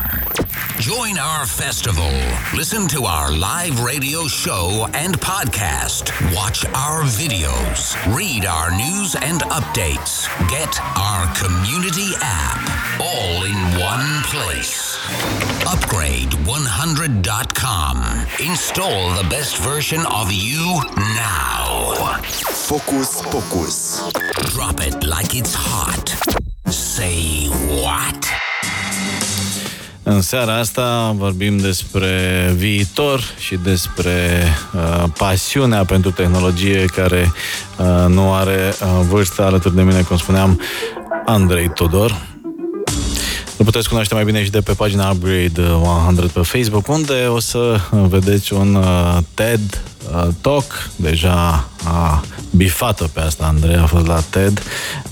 Join our festival. Listen to our live radio show and podcast. Watch our videos. Read our news and updates. Get our community app. All in one place. Upgrade100.com. Install the best version of you now. Focus focus. Drop it like it's hot. Say what? În seara asta vorbim despre viitor și despre uh, pasiunea pentru tehnologie care uh, nu are uh, vârstă alături de mine, cum spuneam, Andrei Tudor. Îl puteți cunoaște mai bine și de pe pagina Upgrade 100 pe Facebook, unde o să vedeți un uh, TED uh, Talk. Deja a bifat pe asta Andrei, a fost la TED,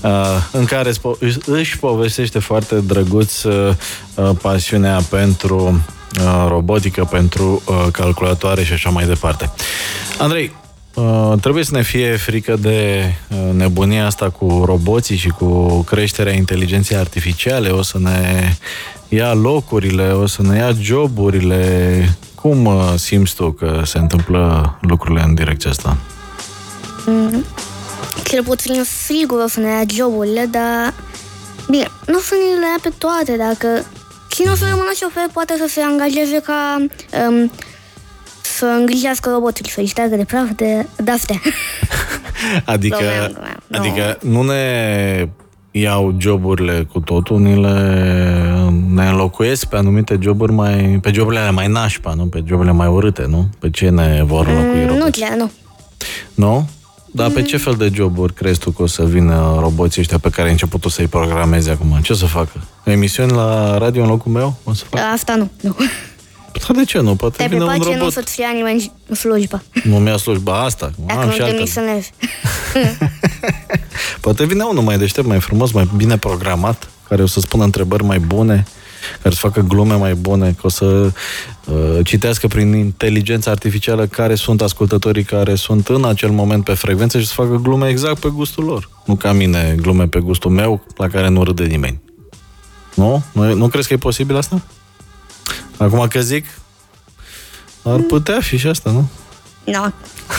uh, în care își po- își- își povestește foarte drăguț uh, uh, pasiunea pentru uh, robotică, pentru uh, calculatoare și așa mai departe. Andrei, Uh, trebuie să ne fie frică de uh, nebunia asta cu roboții și cu creșterea inteligenței artificiale. O să ne ia locurile, o să ne ia joburile. Cum uh, simți tu că se întâmplă lucrurile în direcția asta? Cel puțin sigur o să ne ia joburile, dar... Bine, nu o să ne le ia pe toate, dacă... Cine o să rămână șofer poate să se angajeze ca... Um, să îngrijească robotul, să-i șteargă de praf de de-astea. Adică, Glumeam, glumeam. Nu. adică nu ne iau joburile cu totul, ni le, ne înlocuiesc pe anumite joburi mai, pe joburile alea mai nașpa, nu? Pe joburile mai urâte, nu? Pe ce ne vor înlocui Mm, roboții? nu, chiar, nu. Nu? Dar pe ce fel de joburi crezi tu că o să vină roboții ăștia pe care ai început tu să-i programezi acum? Ce o să facă? Emisiuni la radio în locul meu? O să facă? Asta nu, nu. Dar de ce nu? Poate Te vine un prepace, nu robot. să-ți fie nimeni în slujba. Nu mi-a slujba asta. Dacă Am nu și te altă. misionezi. Poate vine unul mai deștept, mai frumos, mai bine programat, care o să spună întrebări mai bune, care să facă glume mai bune, că o să uh, citească prin inteligența artificială care sunt ascultătorii care sunt în acel moment pe frecvență și să facă glume exact pe gustul lor. Nu ca mine, glume pe gustul meu, la care nu râde nimeni. Nu? Nu, nu crezi că e posibil asta? Acum că zic, ar putea fi și asta, nu? Nu.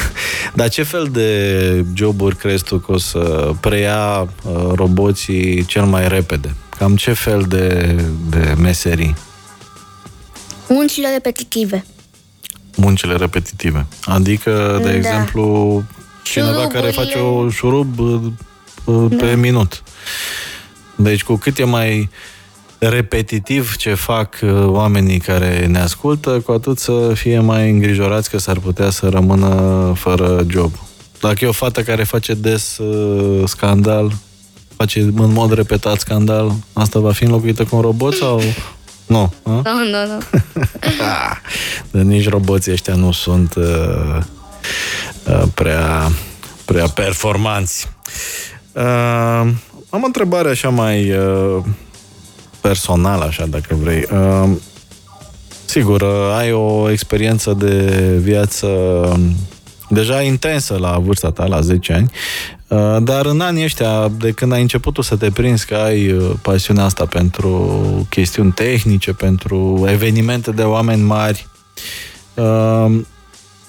Dar ce fel de joburi crezi tu că o să preia uh, roboții cel mai repede? Cam ce fel de, de meserii? Muncile repetitive. Muncile repetitive. Adică, de Da. exemplu, cineva care Șuruburile. face o șurub uh, uh, pe minut. Deci cu cât e mai repetitiv ce fac uh, oamenii care ne ascultă, cu atât să fie mai îngrijorați că s-ar putea să rămână fără job. Dacă e o fată care face des uh, scandal, face în mod repetat scandal, asta va fi înlocuită cu un robot sau... Nu. a? Nu, nu, nu. Ah, Dar nici roboții ăștia nu sunt uh, uh, prea, prea performanți. Uh, am o întrebare așa mai uh, personală, așa, dacă vrei. Uh, sigur, uh, ai o experiență de viață um, deja intensă la vârsta ta, la 10 ani, uh, dar în anii ăștia, de când ai început tu să te prinzi că ai uh, pasiunea asta pentru chestiuni tehnice, pentru evenimente de oameni mari, uh,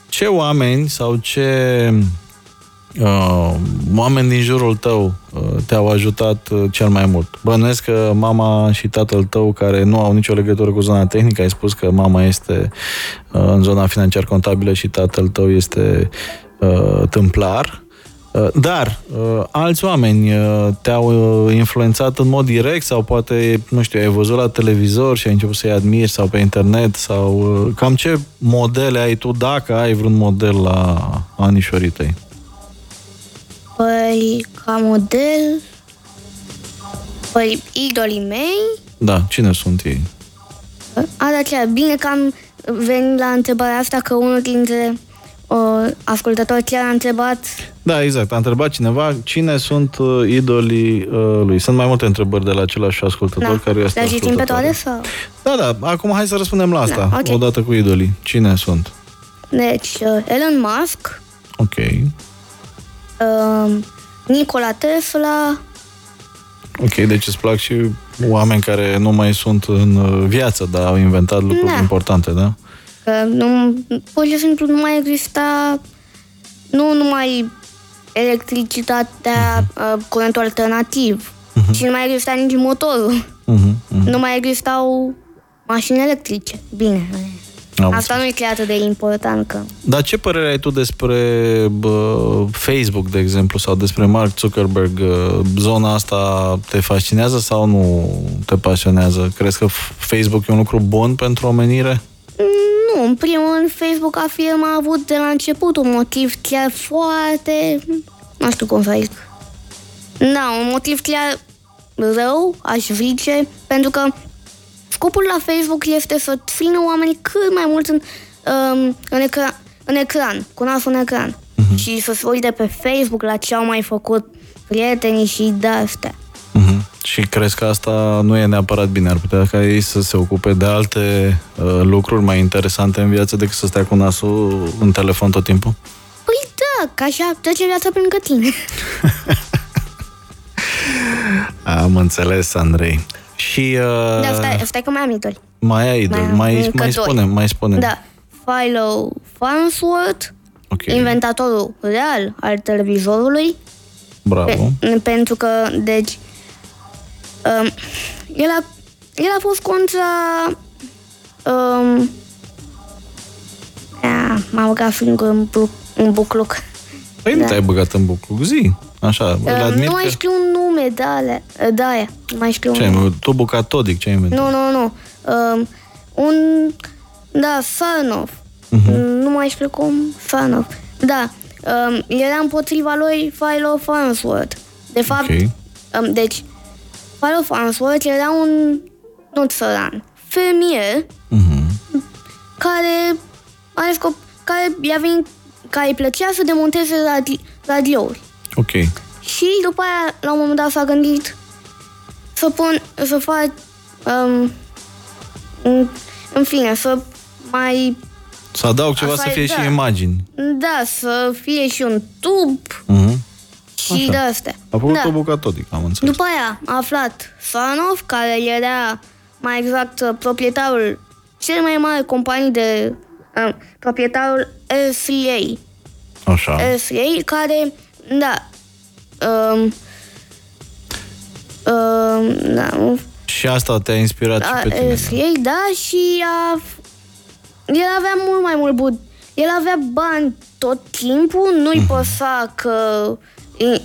ce oameni sau ce uh, oameni din jurul tău uh, te-au ajutat uh, cel mai mult? Bănuiesc că mama și tatăl tău, care nu au nicio legătură cu zona tehnică, ai spus că mama este uh, în zona financiar-contabilă și tatăl tău este uh, tâmplar. Uh, Dar uh, alți oameni uh, te-au uh, influențat în mod direct sau poate, nu știu, ai văzut la televizor și ai început să-i admiri sau pe internet sau uh, cam ce modele ai tu, dacă ai vreun model la anișorii tăi? Păi, ca model... Păi, idolii mei... Da, cine sunt ei? A, da, chiar, bine că am venit la întrebarea asta, că unul dintre uh, ascultători chiar a întrebat Da, exact. A întrebat cineva cine sunt uh, idolii uh, lui. Sunt mai multe întrebări de la același ascultător Da. care este Le citim pe ascultător. toate sau? Da, da. Acum hai să răspundem la asta, Da, ok. odată cu idolii. Cine sunt? Deci, uh, Elon Musk, Ok. Uh, Nikola Tesla, Ok, deci îți plac și oameni care nu mai sunt în uh, viață, dar au inventat lucruri Da. importante, da? că nu, pur și simplu nu mai exista, nu numai electricitatea, uh, curentul alternativ, și nu mai exista nici motorul. Mhm, mhm. Nu mai existau mașini electrice. Bine. Am Asta nu e chiar atât de important că... Dar ce părere ai tu despre bă, Facebook, de exemplu, sau despre Mark Zuckerberg? Uh, Zona asta te fascinează sau nu te pasionează? Crezi că f- Facebook e un lucru bun pentru omenire? Nu, în primul rând, Facebook a firma a avut de la început un motiv chiar foarte... Nu știu cum să zic. Da, un motiv chiar rău, aș zice, pentru că scopul la Facebook este să țină oamenii cât mai mult în, um, în, ecran, în ecran, cu nasul în ecran. Și să se uite pe Facebook la ce au mai făcut prietenii și de-astea. Mhm. Și crezi că asta nu e neapărat bine? Ar putea ca ei să se ocupe de alte uh, lucruri mai interesante în viață decât să stea cu nasul în telefon tot timpul? Păi da, ca așa trece viața pe lângă tine. Am înțeles, Andrei. Și uh, Da, stai, stai că mai am idoli. mai ai idol, Mai am mai, încă mai doi. spune, mai spune. Da, Philo Farnsworth, Ok, inventatorul real al televizorului, bravo. pe, pentru că, deci, um, el, a, el a fost contra... Um, a, m-am băgat singur în, bu- în bucluc. Păi nu da. te-ai băgat în buclu, zi. Așa, îl Um, admir nu mai că... știu un nume de alea, de aia. Nu mai știu Ce un nume. ai, tubu catodic, ce ai inventat? Nu, nu, nu. Um, un... Da, Sarnov. Mhm. Nu mai știu cum... Sarnov. Da. Um, era împotriva lui Philo Farnsworth. De fapt, Ok. um, deci, Philo Farnsworth era un... Nu țăran. Fermier Mhm. care are scop... Care i-a venit... Care îi plăcea să demonteze radi, radiouri. Ok. Și după aia, la un moment dat, s-a gândit să pun, să fac, um, în, în fine, să mai, Să adaug ceva Asta să e, fie da. și imagini. da, să fie și un tub Mhm. și Așa. de astea. A făcut da. tubu catodic, am înțeles. După aia a aflat Sarnov, care era mai exact proprietarul cel mai mare companii de um, proprietarul RCA. Așa. RCA, care, da, um, um, da, Și asta te-a inspirat și a, pe tine. da? RCA, da, și a, el avea mult mai mult bun. El avea bani tot timpul, nu-i Mhm. păsa că... e-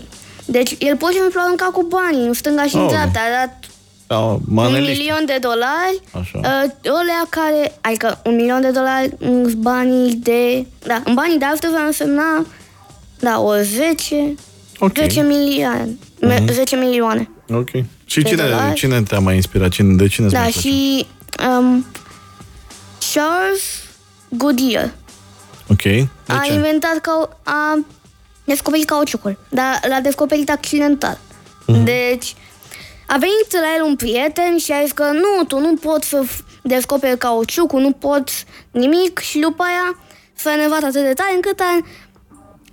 Deci, el pur și simplu arunca cu banii în stânga și în Oh. dreapta. A dat Da, un maneliști. milion de dolari, Așa. uh, olea care, adică un milion de dolari în banii de, da, în banii de astăzi ar însemna, da, o 10, Ok. 10 milioane, Me- 10 milioane. Ok. Și cine, dolari. cine te-a mai inspirat? Cine, de cine îți Da, mai place? și um, Charles Goodyear Ok. De a ce? inventat ca a descoperit cauciucul, dar l-a descoperit accidental. Mhm. Deci a venit la el un prieten și a zis că nu, tu nu poți să f- descoperi cauciucul, nu poți nimic și după aia s-a enervat atât de tare încât a,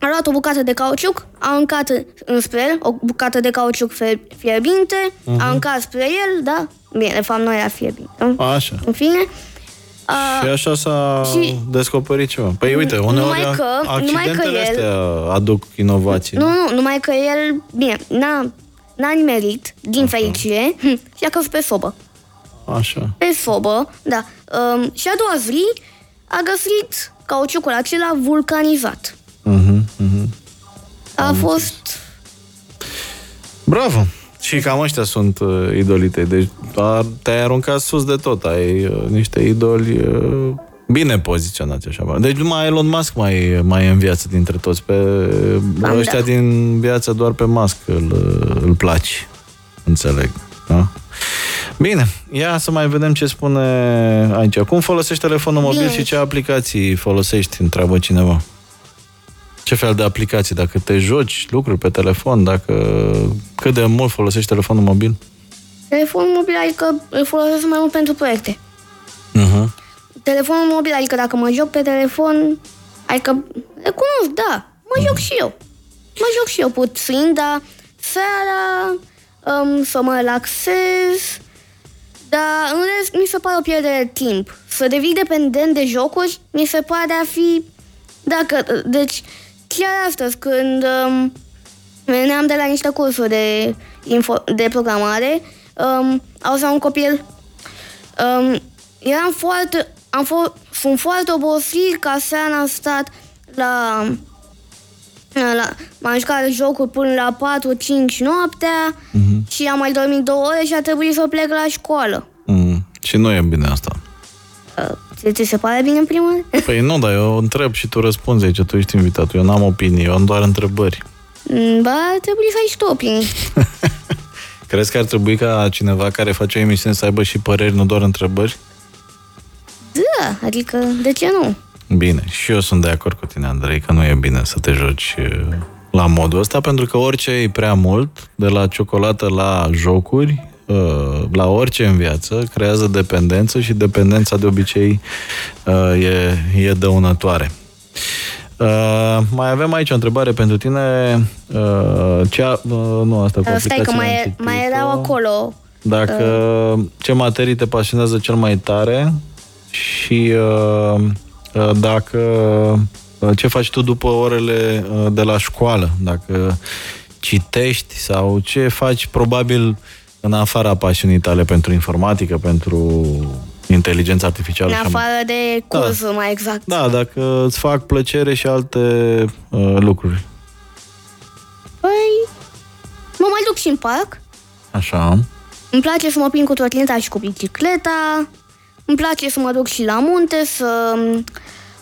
a luat o bucată de cauciuc, a aruncat înspre el, o bucată de cauciuc fie- fierbinte, Mhm. a aruncat spre el, da, bine, de fapt nu era fierbinte. Așa. În fine, a, Și așa s-a și- descoperit ceva. Păi uite, uneori numai că- numai că accidentele el- astea aduc inovații. Nu, nu, numai că el, bine, n-a, n-a nimerit, din fericire, și a căzut pe sobă. Așa. Pe sobă, da. Um, și a doua zi a găsit cauciucul acela vulcanizat. Mhm, mhm. A fost... Bravo! Și cam ăștia sunt uh, idolii tăi. Deci a, te-ai aruncat sus de tot. Ai uh, niște idoli uh, bine poziționați așa. Deci numai Elon Musk mai, mai e în viață dintre toți. Pe Cam ăștia da. din viață doar pe Musk îl, uh, îl placi. Înțeleg. Da? Bine, ia să mai vedem ce spune aici. Cum folosești telefonul mobil Bine. și ce aplicații folosești, întreabă cineva. Ce fel de aplicații? Dacă te joci lucruri pe telefon, dacă cât de mult folosești telefonul mobil? Telefonul mobil, adică îl folosesc mai mult pentru proiecte. Uh-huh. Telefonul mobil, adică dacă mă joc pe telefon, adică recunosc, da, mă joc și eu. Mă joc și eu puțin, dar seara um, să mă relaxez, dar în rest mi se pare o pierdere de timp. Să devii dependent de jocuri, mi se pare a fi... Dacă, deci, chiar astăzi, când um, veneam de la niște cursuri de, info, de programare, um, auzeam un copil Um, eram foarte, am fost, sunt foarte obosit ca seara am stat la, la m-am jucat jocuri până la 4-5 noaptea Mhm. și am mai dormit două ore și a trebuit să plec la școală. Mm. Și nu e bine asta. Uh, ți, ți se pare bine în primul rând? Păi nu, dar eu întreb și tu răspunzi aici, tu ești invitatul. Eu n-am opinii, eu am doar întrebări. Mm, Ba, trebuie să ai și tu opinii. Crezi că ar trebui ca cineva care face o emisiune să aibă și păreri, nu doar întrebări? Da, adică, de ce nu? Bine, și eu sunt de acord cu tine, Andrei, că nu e bine să te joci uh, la modul ăsta, pentru că orice e prea mult, de la ciocolată la jocuri, uh, la orice în viață, creează dependență și dependența de obicei uh, e, e dăunătoare. Uh, mai avem aici o întrebare pentru tine. Uh, ce a, uh, nu, asta cu Uh, Stai că aplicațiile am mai, citit-o. mai erau acolo. Dacă ce materii te pasionează cel mai tare și uh, uh, dacă uh, ce faci tu după orele uh, de la școală, dacă citești sau ce faci probabil în afara pasiunii tale pentru informatică, pentru inteligența artificială. În și așa mai- afară de cursuri, mai exact. Da, dacă îți fac plăcere și alte uh, lucruri. Păi, mă mai duc și în parc. Așa. Îmi place să mă plimb cu trotineta și cu bicicleta. Îmi place să mă duc și la munte, să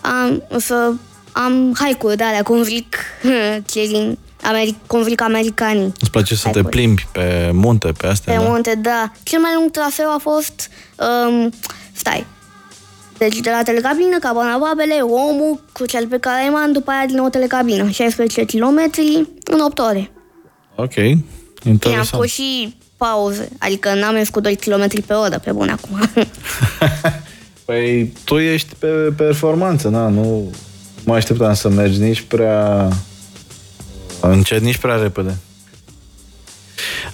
am, să am hike-uri de alea, cum zic cei din Ameri- cum zic americanii. Îți place să te Hike-uri. plimbi pe munte, pe astea, Pe da? munte, da. Cel mai lung traseu a fost... Um, stai. Deci de la telecabină, Cabana Babele, omul cu cel pe care m-am, după aia din nou telecabină. 16 km în 8 ore. Ok, Bine, am interesant. făcut și pauze, adică n-am mers cu 2 km pe oră, pe bun acum. Păi tu ești pe performanță, na, nu mă așteptam să mergi nici prea încet, nici prea repede.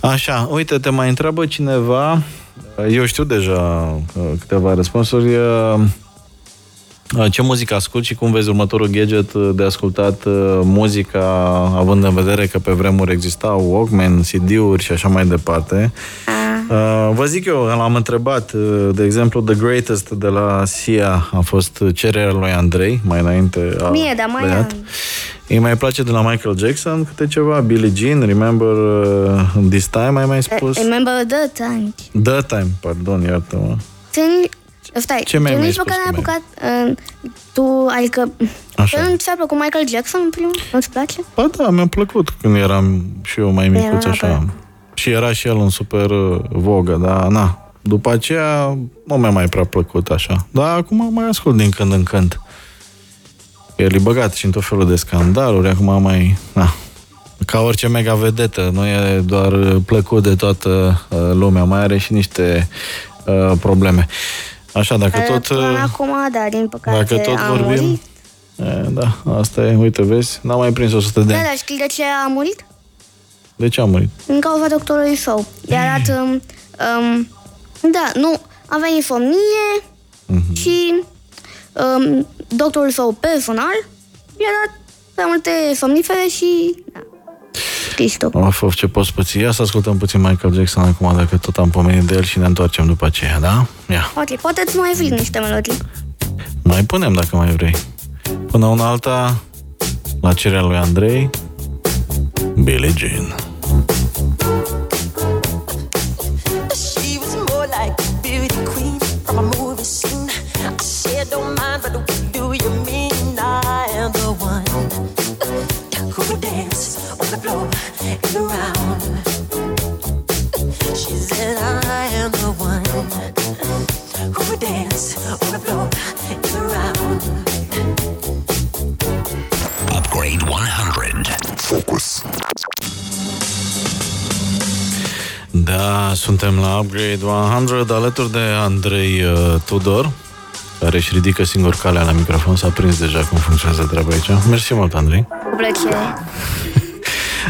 Așa, uite, te mai întreabă cineva, eu știu deja uh, câteva răspunsuri, uh, uh, ce muzică ascult și cum vezi următorul gadget uh, de ascultat uh, muzica, având în vedere că pe vremuri existau Walkman, CD-uri și așa mai departe. Uh, vă zic eu, l-am întrebat, uh, de exemplu, The Greatest de la Sia a fost cererea lui Andrei, mai înainte a Bine, dar mai plecat. am- Îi mai place de la Michael Jackson câte ceva, Billie Jean, Remember uh, This Time, ai mai spus? Remember the time. The Time, pardon, iartă-mă. Sunt Stai, Ce mi-ai tu mai nici spus măcar n-ai cum e? apucat... Uh, tu, adică... Așa. Nu ți-a plăcut Michael Jackson în primul? Nu-ți place? Ba da, mi-a plăcut când eram și eu mai micuț Era, așa. bă. Și era și el în super uh, vogă, dar na. După aceea nu mi-a mai prea plăcut așa. Dar acum mai ascult din când în când. El e băgat și în tot felul de scandaluri, acum mai... Na, ca orice mega vedetă, nu e doar uh, plăcut de toată uh, lumea, mai are și niște uh, probleme. Așa, dacă tot... Până uh, acum, da, din păcate Dacă tot a vorbim... murit. E, da, asta e, uite, vezi, n-am mai prins 100 de Da, ani. dar știi de ce a murit? De ce a murit? Din cauza doctorului său. I-a dat... Um, um, da, nu, avea insomnie Mhm. și um, doctorul său personal i-a dat prea multe somnifere și... Da. Știți tu. Of, of, ce poți păți. Ia să ascultăm puțin Michael Jackson acum, dacă tot am pomenit de el și ne întoarcem după aceea, da? Ia, Ok, poate îți mai vin niște melodii. mai punem dacă mai vrei. Până una alta, la cererea lui Andrei, Billie Jean. She was more like a beauty queen from a movie scene. I said, don't mind, but what do you mean? I am the one who will dance on the floor Da, suntem la Upgrade 100 alături de Andrei uh, Tudor, care își ridică singur calea la microfon. S-a prins deja cum funcționează treaba aici. Mersi mult, Andrei. Cu plăcere.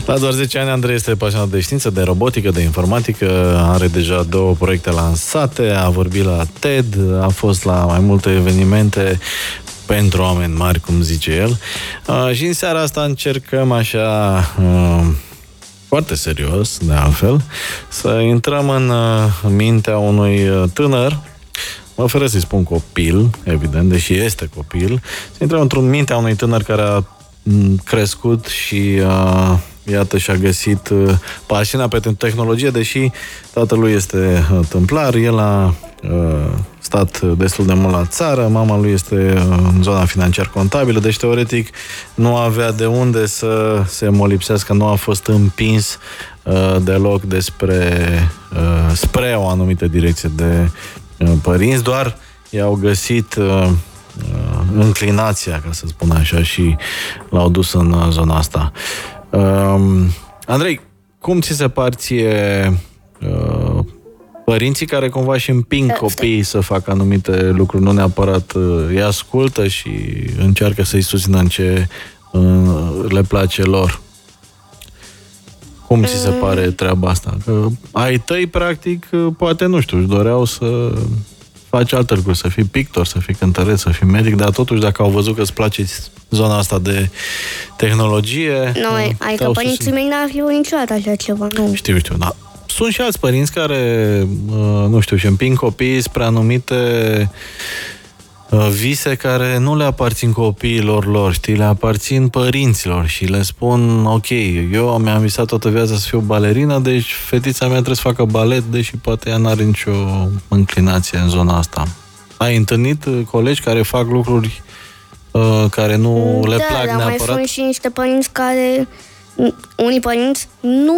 La doar 10 ani, Andrei este pasionat de știință, de robotică, de informatică, are deja două proiecte lansate, a vorbit la TED, a fost la mai multe evenimente pentru oameni mari, cum zice el. Uh, și în seara asta încercăm așa, uh, foarte serios, de altfel, să intrăm în uh, mintea unui uh, tânăr, mă oferă să-i spun copil, evident, deși este copil, să intrăm într-un mintea unui tânăr care a m, crescut și uh, iată și-a găsit uh, pasiunea pentru tehnologie, deși tatălui este uh, tâmplar, el a uh, stat destul de mult la țară, mama lui este uh, în zona financiar-contabilă, deci teoretic nu avea de unde să se molipsească, nu a fost împins uh, deloc despre uh, spre o anumită direcție de uh, părinți, doar i-au găsit uh, uh, înclinația, ca să spun așa, și l-au dus în uh, zona asta. Um, Andrei, cum ți se par ție uh, părinții care cumva și împing Uh, copiii să facă anumite lucruri, nu neapărat uh, îi ascultă și încearcă să-i susțină în ce uh, le place lor? Cum ți se pare treaba asta? Că ai tăi, practic, poate, nu știu, își doreau să faci alte lucruri, să fii pictor, să fii cântăreț, să fii medic, dar totuși dacă au văzut că îți place zona asta de tehnologie... Nu, uh, adică te-au părinții susținut. mei n-ar fi niciodată așa ceva, nu. Știu, știu, da. Sunt și alți părinți care, uh, nu știu, și împing copiii spre anumite uh, vise care nu le aparțin copiilor lor, știi, le aparțin părinților și le spun, ok, eu mi-am visat toată viața să fiu balerină, deci fetița mea trebuie să facă balet, deși poate ea n-are nicio înclinație în zona asta. Ai întâlnit uh, colegi care fac lucruri uh, care nu le da, plac dar mai neapărat? sunt și niște părinți care... Unii părinți nu,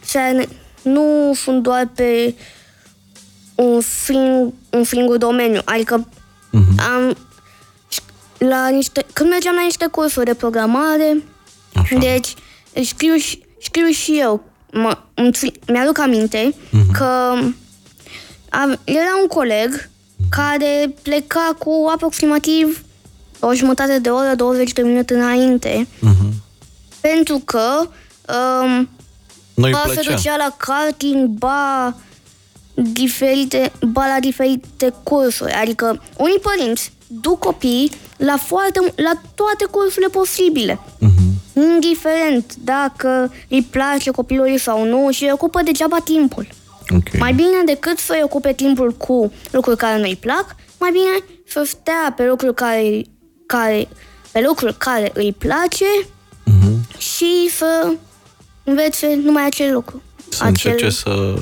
se, nu sunt doar pe un, sing, un singur domeniu. Adică Mhm. am, la niște, când mergeam la niște cursuri de programare, Așa. deci scriu, și- scriu și eu. Mă, îmi ți- mi-aduc aminte Mhm. că am, era un coleg care pleca cu aproximativ o jumătate de oră, 20 de minute înainte, Mhm. pentru că um, Nu-i ba se plăcea. ducea la karting, ba, diferite, ba la diferite cursuri. Adică unii părinți duc copiii la, foarte, la toate cursurile posibile. Mhm. Indiferent dacă îi place copilului sau nu și își ocupă degeaba timpul. Ok. Mai bine decât să-i ocupe timpul cu lucruri care nu-i plac, mai bine să stea pe lucruri care, care, pe lucruri care îi place Mhm. și să învețe numai acel lucru. Să încerce să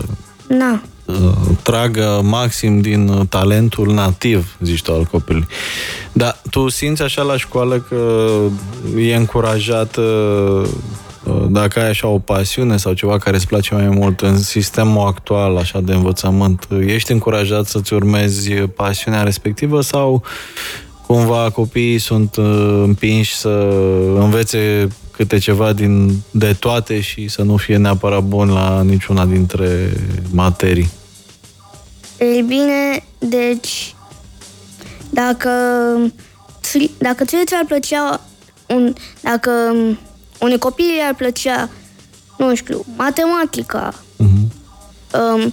Na. Uh, tragă maxim din talentul nativ, zici tu, al copilului. Dar tu simți așa la școală că e încurajat uh, dacă ai așa o pasiune sau ceva care îți place mai mult în sistemul actual așa de învățământ, ești încurajat să-ți urmezi pasiunea respectivă sau cumva copiii sunt uh, împinși să învețe câte ceva din, de toate și să nu fie neapărat bun la niciuna dintre materii? Ei bine, deci, dacă, dacă ție ți-ar plăcea, un, dacă unui copil ar plăcea, nu știu, matematica, uh-huh. um,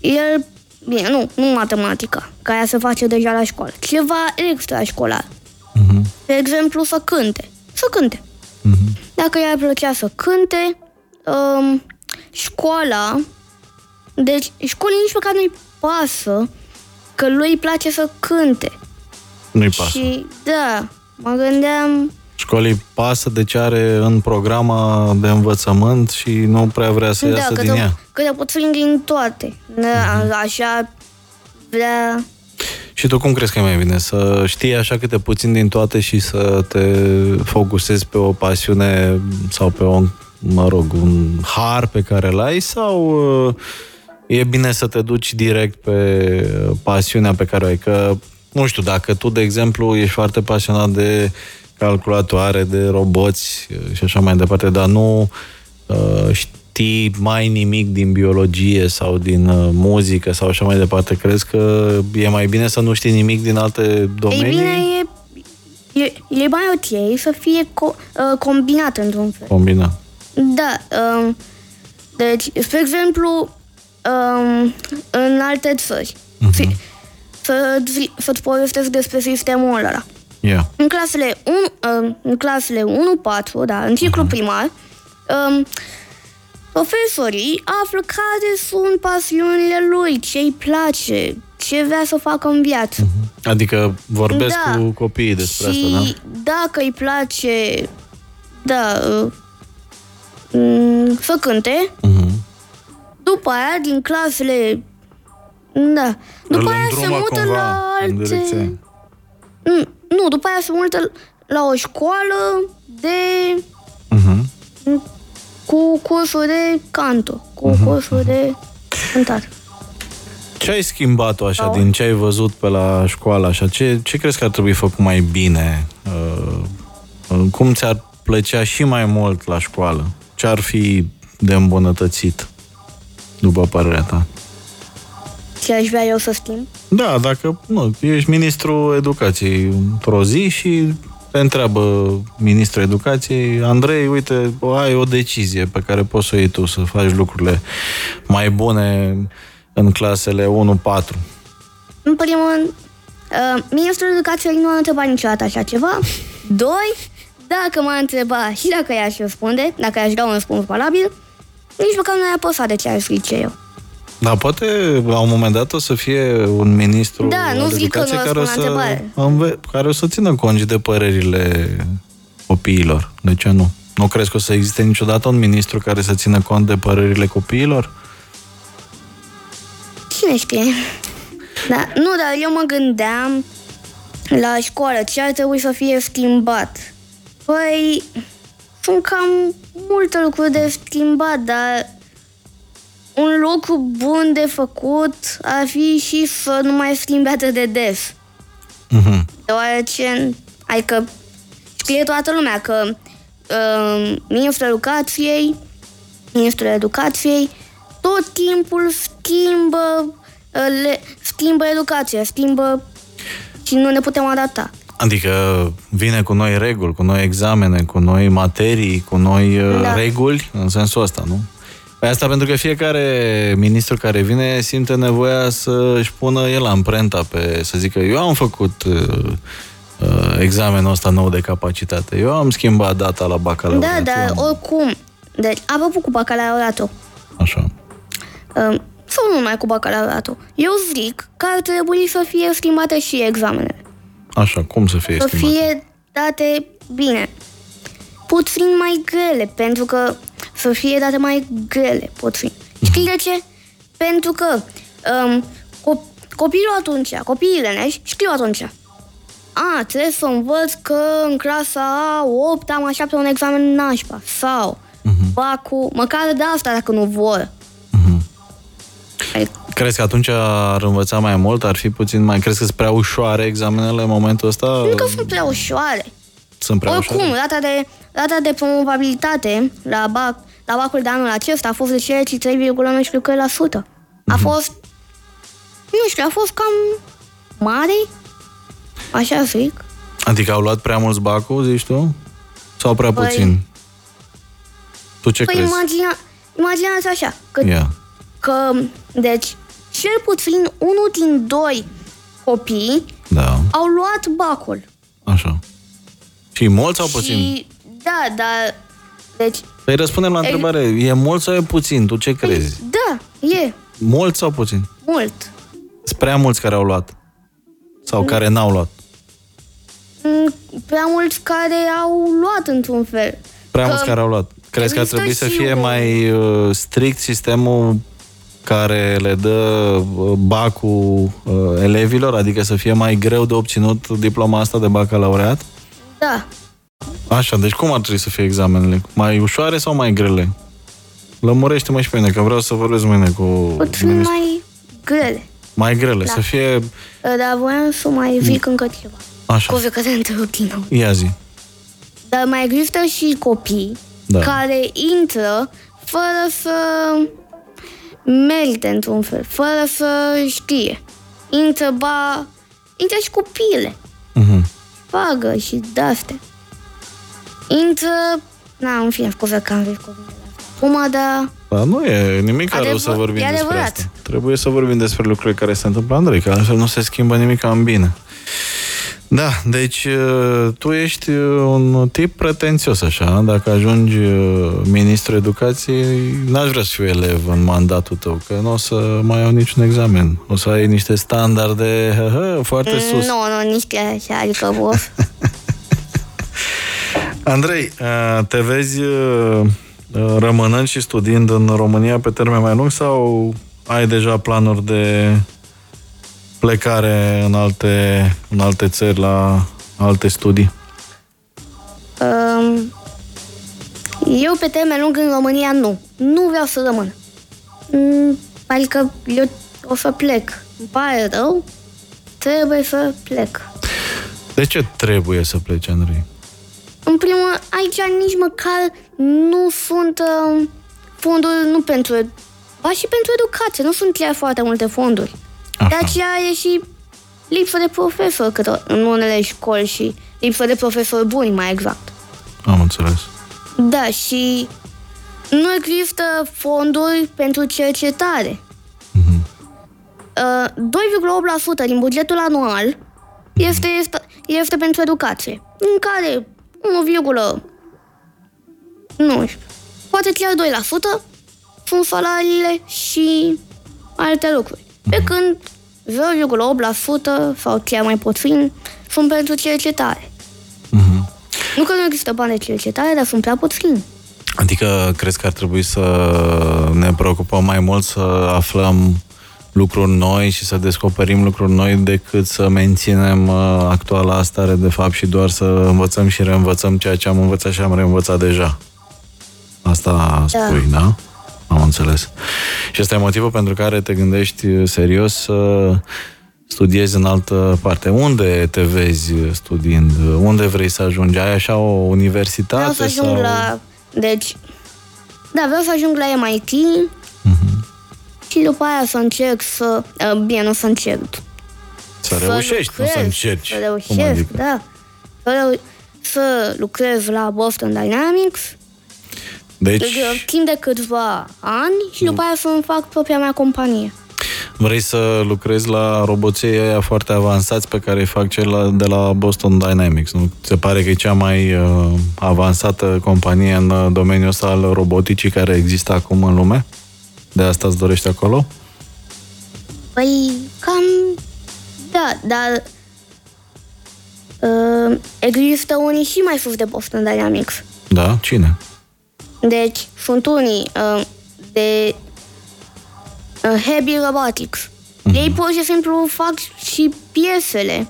el, bine, nu, nu matematica, care se face deja la școală, ceva extrașcolar. Uh-huh. De exemplu, să cânte. Să cânte. Uh-huh. Dacă i-ar plăcea să cânte, um, școala, deci școlii nici măcar nu-i pasă că lui îi place să cânte. Nu-i pasă. Și da, mă gândeam... Școlii pasă de ce are în programa de învățământ și nu prea vrea să da, iasă că din ea. Că puțin din toate. Da, uh-huh. Așa vrea... Și tu cum crezi că e mai bine? Să știi așa câte puțin din toate și să te focusezi pe o pasiune sau pe o, mă rog, un har pe care îl ai sau uh, e bine să te duci direct pe pasiunea pe care o ai? Că, nu știu, dacă tu, de exemplu, ești foarte pasionat de calculatoare, de roboți uh, și așa mai departe, dar nu uh, știi mai nimic din biologie sau din uh, muzică sau așa mai departe, crezi că e mai bine să nu știi nimic din alte domenii? Ei bine, e, e, e mai ok să fie co- uh, combinat într-un fel. Combinat. Da. Um, deci, spre exemplu, um, în alte țări. Uh-huh. Să, să-ți povestesc despre sistemul ăla. Yeah. În clasele 1, um, în clasele 1-4, da, în ciclu uh-huh. primar, um, profesorii află care sunt pasiunile lui, ce îi place, ce vrea să facă în viață. Uh-huh. Adică vorbesc da. cu copiii despre și asta, da? dacă îi place, da, uh, să cânte, uh-huh. După aia, din clasele, da, după Îl aia se mută la alte... Mm, nu, după aia se mută la o școală de... Uh-huh. cu cursuri de canto, cu uh-huh. cursuri de cântat. Ce ai schimbat așa oh. din ce ai văzut pe la școală? Așa? Ce, ce crezi că ar trebui făcut mai bine? Uh, cum ți-ar plăcea și mai mult la școală? Ce ar fi de îmbunătățit, după părerea ta? Ce aș vrea eu să schimb? Da, dacă nu, ești ministrul educației într-o zi și te întreabă ministrul educației, Andrei, uite, ai o decizie pe care poți să o iei tu, să faci lucrurile mai bune în clasele 1-4. În primul rând, uh, ministrul educației nu a întrebat niciodată așa ceva. Doi, dacă m-a întrebat și dacă i-aș răspunde, dacă i-aș da un răspuns valabil, nici măcar nu i-a păsat de ce aș zice eu. Da, poate la un moment dat o să fie un ministru da, nu zic că nu care, o să, înve- care o să țină cont de părerile copiilor. De ce nu? Nu crezi că o să existe niciodată un ministru care să țină cont de părerile copiilor? Cine știe? Da, nu, dar eu mă gândeam la școală ce ar trebui să fie schimbat. Păi, sunt cam multe lucruri de schimbat, dar un lucru bun de făcut ar fi și să nu mai schimbe atât de des. Uh-huh. Deoarece, adică știe toată lumea că uh, ministrul educației, ministrul educației tot timpul schimbă, uh, le, schimbă educația, schimbă și nu ne putem adapta. Adică vine cu noi reguli, cu noi examene, cu noi materii, cu noi uh, da. reguli, în sensul ăsta, nu? Păi asta pentru că fiecare ministru care vine simte nevoia să își pună el amprenta pe, să zică, eu am făcut uh, uh, examenul ăsta nou de capacitate, eu am schimbat data la bacalaureat. Da, dar oricum, deci, apropo cu bacalaureatul. Așa. Uh, sau nu numai cu bacalaureatul. Eu zic că ar trebui să fie schimbate și examenele. Așa, cum să fie Să schimbate? fie date bine. Puțin mai grele, pentru că să fie date mai grele, pot fi. Știi de ce? Pentru că um, co- copilul atunci, copiii leneși știu atunci. A, trebuie să învăț că în clasa 8 am așteaptă un examen nașpa. Sau uh-huh. bacul, măcar de asta dacă nu vor. Uh-huh. Crezi că atunci ar învăța mai mult? Ar fi puțin mai... Crezi că sunt prea ușoare examenele în momentul ăsta? Nu că sunt prea ușoare. Sunt prea Oricum, ușoare? rata de, rata de promovabilitate la, bac, la bacul de anul acesta a fost de 63,19%. A fost, nu știu, a fost cam mare, așa zic. Adică au luat prea mulți bacul, zici tu? Sau prea Păi- puțin? Tu ce Păi crezi? imagina, imaginează așa, că, Ia. că, deci, cel puțin unul din doi copii Da, au luat bacul. așa. Și mulți sau puțin? Și, da, dar, deci, Păi răspundem la întrebare. E mult sau e puțin? Tu ce crezi? da, e Mult sau puțin? mult. Sunt prea mulți care au luat. Sau care n-au luat. Mm, prea mulți care au luat într-un fel. Prea Că mulți care au luat. Crezi că ar există trebui să și fie o- mai uh, strict sistemul care le dă uh, bacul uh, elevilor? Adică să fie mai greu de obținut diploma asta de bacalaureat? Da, Așa, deci cum ar trebui să fie examenele? Mai ușoare sau mai grele? Lămurește-mă și pe mine, că vreau să vorbesc mâine cu puțin ministrul. mai grele. Mai grele, Da. să fie... Dar voiam să mai zic încă ceva. Așa, Scuze că te întrerup din nou. ia zi. Dar mai există și copii Da. care intră fără să merite într-un fel, fără să știe. Intră, ba, intră și copiile. Mhm. Pagă și de-astea. Intră... Na, în fine, scuze că am zis cuvintele astea. Acum, dar... Dar nu e nimic rău Adevăr- să vorbim e despre adevărat. asta. Trebuie să vorbim despre lucrurile care se întâmplă, Andrei, că altfel nu se schimbă nimic în bine. Da, deci uh, tu ești uh, un tip pretențios așa, dacă ajungi uh, ministru educației, n-aș vrea să fiu elev în mandatul tău, că nu o să mai iau niciun examen. O să ai niște standarde hă, hă, foarte sus. Nu, nu, nici chiar așa, adică of. Andrei, uh, te vezi uh, uh, rămânând și studiind în România pe termen mai lung sau ai deja planuri de plecare în alte, în alte țări la alte studii? Um, eu pe termen lung în România nu. Nu vreau să rămân. Mm, Adică eu o să plec. Îmi pare rău. Trebuie să plec. De ce trebuie să pleci, Andrei? În primul rând, aici nici măcar nu sunt uh, fonduri, nu pentru, ba și pentru educație, nu sunt chiar foarte multe fonduri. Așa. De aceea e și lipsă de profesori câte, în unele școli și lipsă de profesori buni, mai exact. Am înțeles. Da, și nu există fonduri pentru cercetare. Uh, 2,8% din bugetul anual este, este, este pentru educație, în care 1, nu știu, poate chiar 2% sunt salariile și alte lucruri. Pe când 0,8% sau chiar mai puțin sunt pentru cercetare. Nu că nu există bani de cercetare, dar sunt prea puțini. Adică crezi că ar trebui să ne preocupăm mai mult să aflăm lucruri noi și să descoperim lucruri noi decât să menținem uh, actuala stare de fapt și doar să învățăm și reînvățăm ceea ce am învățat și am reînvățat deja. Asta spui, da? da? Am înțeles. Și ăsta e motivul pentru care te gândești uh, serios să studiezi în altă parte. Unde te vezi studiind? Unde vrei să ajungi? Ai așa o universitate? Vreau să ajung sau... la... Deci... Da, vreau să ajung la MIT și după aia să încerc să... uh, Bine, nu să încerc. Să reușești, nu să lucrez, încerci. Să Cum reușesc, adică? da. Să, reu- să lucrez la Boston Dynamics Deci deci... timp de câțiva ani și după aia să-mi fac propria mea companie. vrei să lucrezi la roboții aia foarte avansați pe care îi fac cei la, de la Boston Dynamics, nu? Se pare că e cea mai uh, avansată companie în uh, domeniul ăsta al roboticii care există acum în lume? De asta îți dorești acolo? Păi, cam... Da, dar... Uh, există unii și mai sus de Boston Dynamics. Da? Cine? Deci, sunt unii uh, de uh, Heavy Robotics. Ei pur și simplu fac și piesele.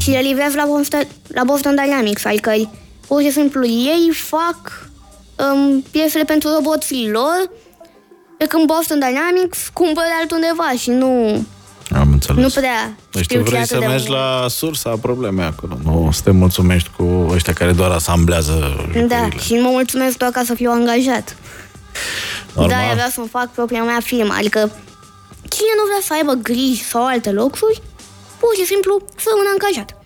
Și le livrează la Boston, la Boston Dynamics, adică ei- pur și simplu ei fac um, piesele pentru roboții lor, pe când Boston Dynamics cumpără de altundeva și nu, Am înțeles. nu prea Deci tu știu vrei atât să de mergi mult. la sursa problemei acolo, nu să te mulțumești cu ăștia care doar asamblează Da, jucăriile. și mă mulțumesc doar ca să fiu angajat. Normal. Da, eu vreau să-mi fac propria mea firmă. Adică, cine nu vrea să aibă griji sau alte lucruri, pur și simplu să rămână angajat.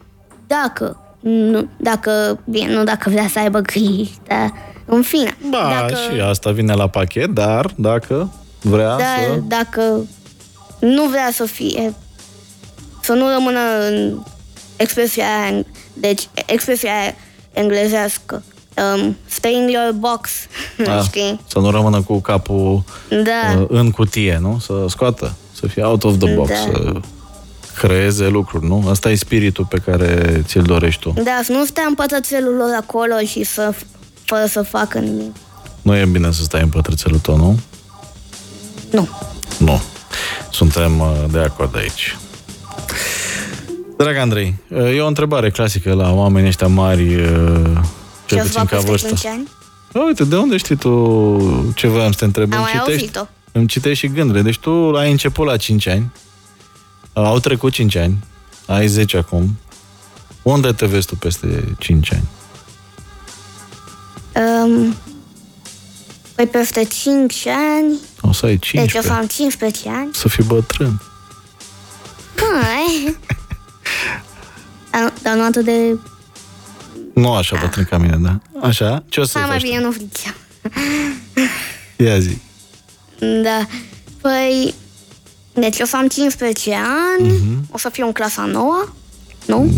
Dacă, nu, dacă, bine, nu dacă vrea să aibă griji, dar în fine. Ba, dacă, și asta vine la pachet, dar dacă vrea dar să... dacă nu vrea să fie, să nu rămână în expresia aia, deci expresia aia englezească, um, stay in your box, Da, știi? să nu rămână cu capul Da. uh, în cutie, nu? Să scoată, să fie out of the box, Da. să creeze lucruri, nu? Asta e spiritul pe care ți-l dorești tu. Da, să nu stea în pătrățelul lor acolo și să, fără să facă nimic. Nu e bine să stai în pătrățelul tău, nu? Nu. Nu. Suntem uh, de acord aici. Drag Andrei, uh, e o întrebare clasică la oamenii ăștia mari, uh, cel Ce o să puțin fac ca peste vârstă. 5 ani? A, uite, de unde știi tu ce voiam să te întreb? Am Îmi mai citești, auzit-o. îmi citești și gândurile. Deci tu ai început la 5 ani, au trecut 5 ani, ai 10 acum. Unde te vezi tu peste 5 ani? Um, păi peste 5 ani, O să ai deci 15. o să am 15 ani. Să fii bătrân. Hai. Dar, dar nu atât de... Nu așa bătrân ca mine, da? Așa? Ce o să Hai mai faci? bine nu fricea. tu? Ia zi. Da. Păi... Deci o să am 15 ani, Mhm. o să fiu în clasa 9, nu?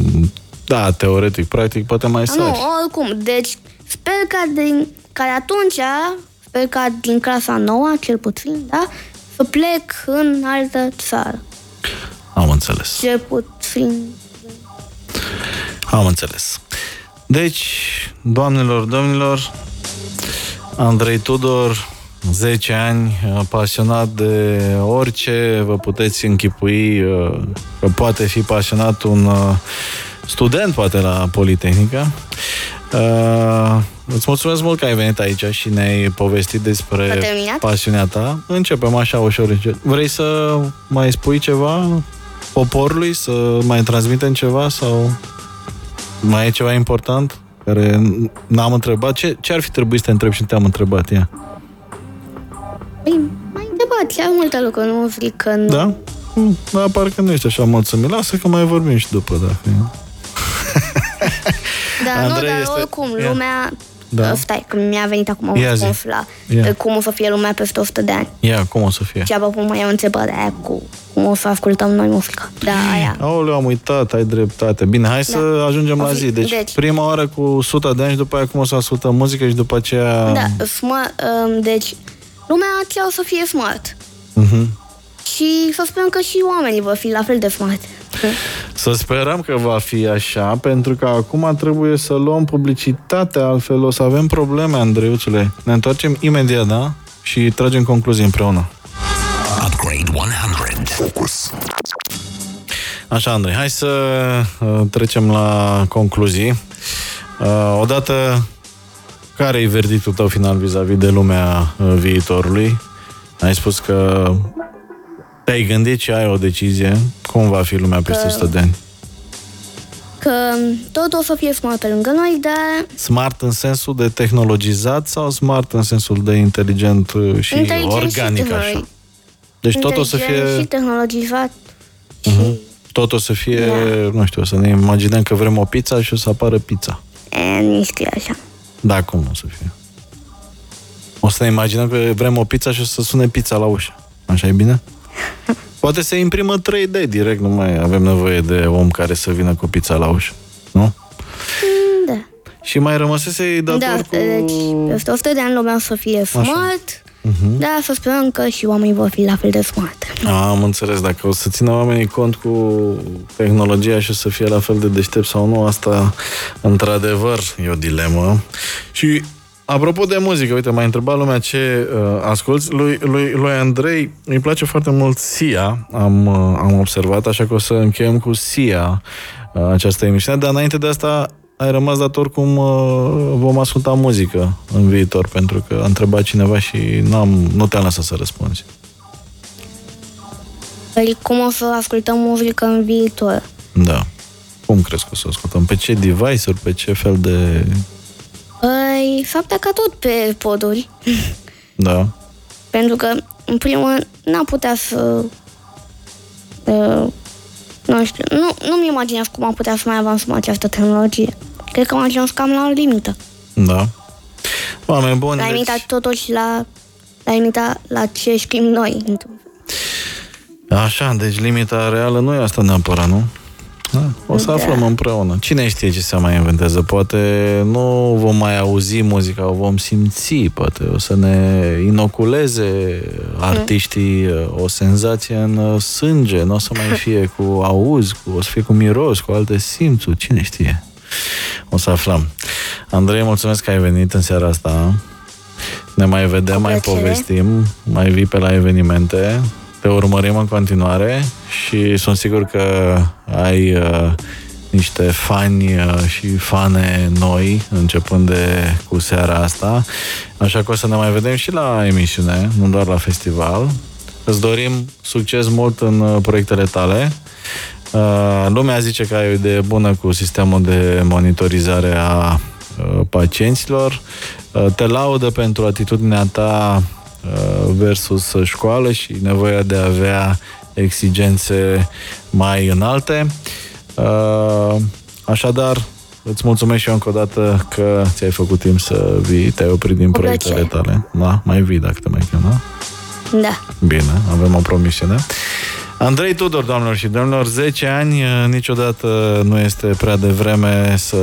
Da, teoretic, practic, poate mai Nu, sari. oricum. Deci, sper ca din, ca de atunci, sper ca din clasa nouă, cel puțin, da? Să plec în altă țară. Am înțeles. Cel puțin. Am înțeles. Deci, doamnelor, domnilor, Andrei Tudor, 10 ani, pasionat de orice, vă puteți închipui uh, că poate fi pasionat un uh, student, poate, la Politehnică. Uh, îți mulțumesc mult că ai venit aici și ne-ai povestit despre S-a terminat? pasiunea ta. Începem așa ușor. încet. Vrei să mai spui ceva poporului, să mai transmitem ceva sau mai e ceva important care n-am întrebat? Ce, ce ar fi trebuit să te întreb și nu te-am întrebat ea? Păi, mai întrebat chiar multe lucruri, nu zic că nu. Da? Mm, Da, parcă nu ești așa mulțumit. Lasă că mai vorbim și după, dacă e. Dar nu, Andrei dar este- oricum, Ia. lumea... Da. Stai, că mi-a venit acum un Ia zi. răspuns la Ia. cum o să fie lumea peste 100 de ani. Ia, cum o să fie? Și apoi mai e o întrebare aia cu cum o să ascultăm noi muzica. Da, aia. Aoleu, am uitat, ai dreptate. Bine, hai să ajungem Da. O la fi- zi. Deci, deci- prima oară cu 100 de ani și după aia cum o să ascultăm muzică și după aceea... Da, smart, um, deci lumea chiar o să fie smart. Mhm. Și să sperăm că și oamenii vor fi la fel de smart. Să sperăm că va fi așa, pentru că acum trebuie să luăm publicitate, altfel o să avem probleme, Andreuțule. Ne întoarcem imediat, da? Și tragem concluzii împreună. Upgrade 100. Focus. Așa, Andrei, hai să uh, trecem la concluzii. Uh, odată, care e verdictul tău final vis-a-vis de lumea uh, viitorului? Ai spus că te-ai gândit și ai o decizie. Cum va fi lumea peste Că- 100 de ani? Că tot o să fie smart pe lângă noi, dar Smart în sensul de tehnologizat sau smart în sensul de inteligent uh, și inteligent organic și așa? tehnolo- Deci tot o să inteligent fie, și tehnologizat. tot o să fie, Da. nu știu, o să ne imaginăm că vrem o pizza și o să apară pizza. E, nici că e așa. Da, cum o să fie? O să ne imaginăm că vrem o pizza și o să sune pizza la ușă. Așa e bine? Poate se imprimă 3D direct, nu mai avem nevoie de om care să vină cu pizza la ușă. Nu? Da. Și mai rămăsese dator Da, cu... deci peste 100 de ani lumea o să fie smart, Mhm. da, să sperăm că și oamenii vor fi la fel de smart. A, am înțeles, dacă o să țină oamenii cont cu tehnologia și o să fie la fel de deștept sau nu, asta într-adevăr e o dilemă. Și Apropo de muzică, uite, m-a întrebat lumea ce uh, asculți. Lui, lui, lui Andrei îi place foarte mult Sia, am, uh, am observat, așa că o să încheiem cu Sia uh, această emisiune, dar înainte de asta ai rămas dator cum uh, vom asculta muzică în viitor, pentru că a întrebat cineva și n-am, nu te-am lăsat să răspunzi. Păi cum o să ascultăm muzică în viitor? Da. Cum crezi că o să ascultăm? Pe ce device-uri, pe ce fel de... Păi s-ar putea ca tot pe poduri. Da. Pentru că, în primul rând, n-am putea să... Uh, nu știu, nu, nu-mi imaginez cum am putea să mai avansăm această tehnologie. Cred că am ajuns cam la limită. Da. Oameni buni, La deci... limita totuși la, la limita la ce știm noi. Așa, deci limita reală nu e asta neapărat, nu? Da, o să Da. aflăm împreună. Cine știe ce se mai inventează? Poate nu vom mai auzi muzica, o vom simți, poate o să ne inoculeze artiștii uh, o senzație în uh, sânge, nu o să mai fie cu auz, cu, o să fie cu miros, cu alte simțuri, cine știe? O să aflăm. Andrei, mulțumesc că ai venit în seara asta. Ne mai vedem, Cu mai plăcere. povestim, mai vii pe la evenimente. Te urmărim în continuare și sunt sigur că ai uh, niște fani uh, și fane noi, începând de cu seara asta. Așa că o să ne mai vedem și la emisiune, nu doar la festival. Îți dorim succes mult în uh, proiectele tale. Uh, lumea zice că ai o idee bună cu sistemul de monitorizare a uh, pacienților. Uh, te laudă pentru atitudinea ta uh, versus școală și nevoia de a avea exigențe mai înalte. Uh, Așadar, îți mulțumesc și eu încă o dată că ți-ai făcut timp să vii, te-ai oprit din Cu proiectele plăcere. tale. Da? Mai vii dacă te mai chem, da? Da. Bine, avem o promisiune. Andrei Tudor, doamnelor și domnilor, 10 ani, uh, niciodată nu este prea devreme să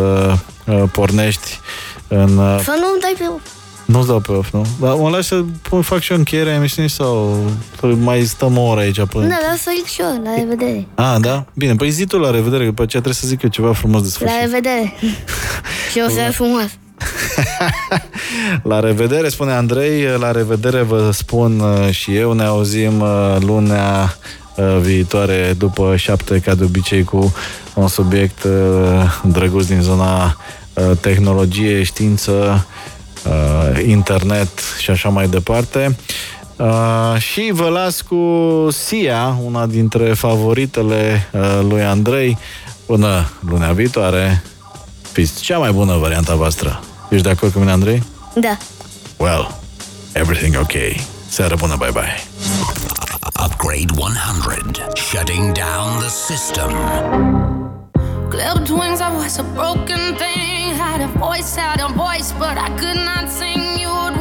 uh, pornești în... uh, Să nu dai pe... Nu-ți dau pe off, nu? Dar mă lași să pun- fac și eu încheierea emisiunii sau mai stăm o oră aici până... Da, da, să zic și eu. La revedere. A, da? Bine, păi zi tu la revedere, că după aceea trebuie să zic eu ceva frumos de La sfârșit. revedere. și o să frumos. La revedere, spune Andrei, la revedere vă spun uh, și eu, ne auzim uh, lunea uh, viitoare după șapte, ca de obicei, cu un subiect uh, drăguț din zona uh, tehnologie, știință, uh, internet și așa mai departe. Uh, și vă las cu Sia, una dintre favoritele uh, lui Andrei, până lunea viitoare. Fiți cea mai bună varianta voastră. Ești de acord cu mine, Andrei? Da. Well, everything okay. Seară bună, bye-bye. Upgrade 100, shutting down the system. Clipped wings, I was a broken thing. Had a voice, had a voice, but I could not sing. You would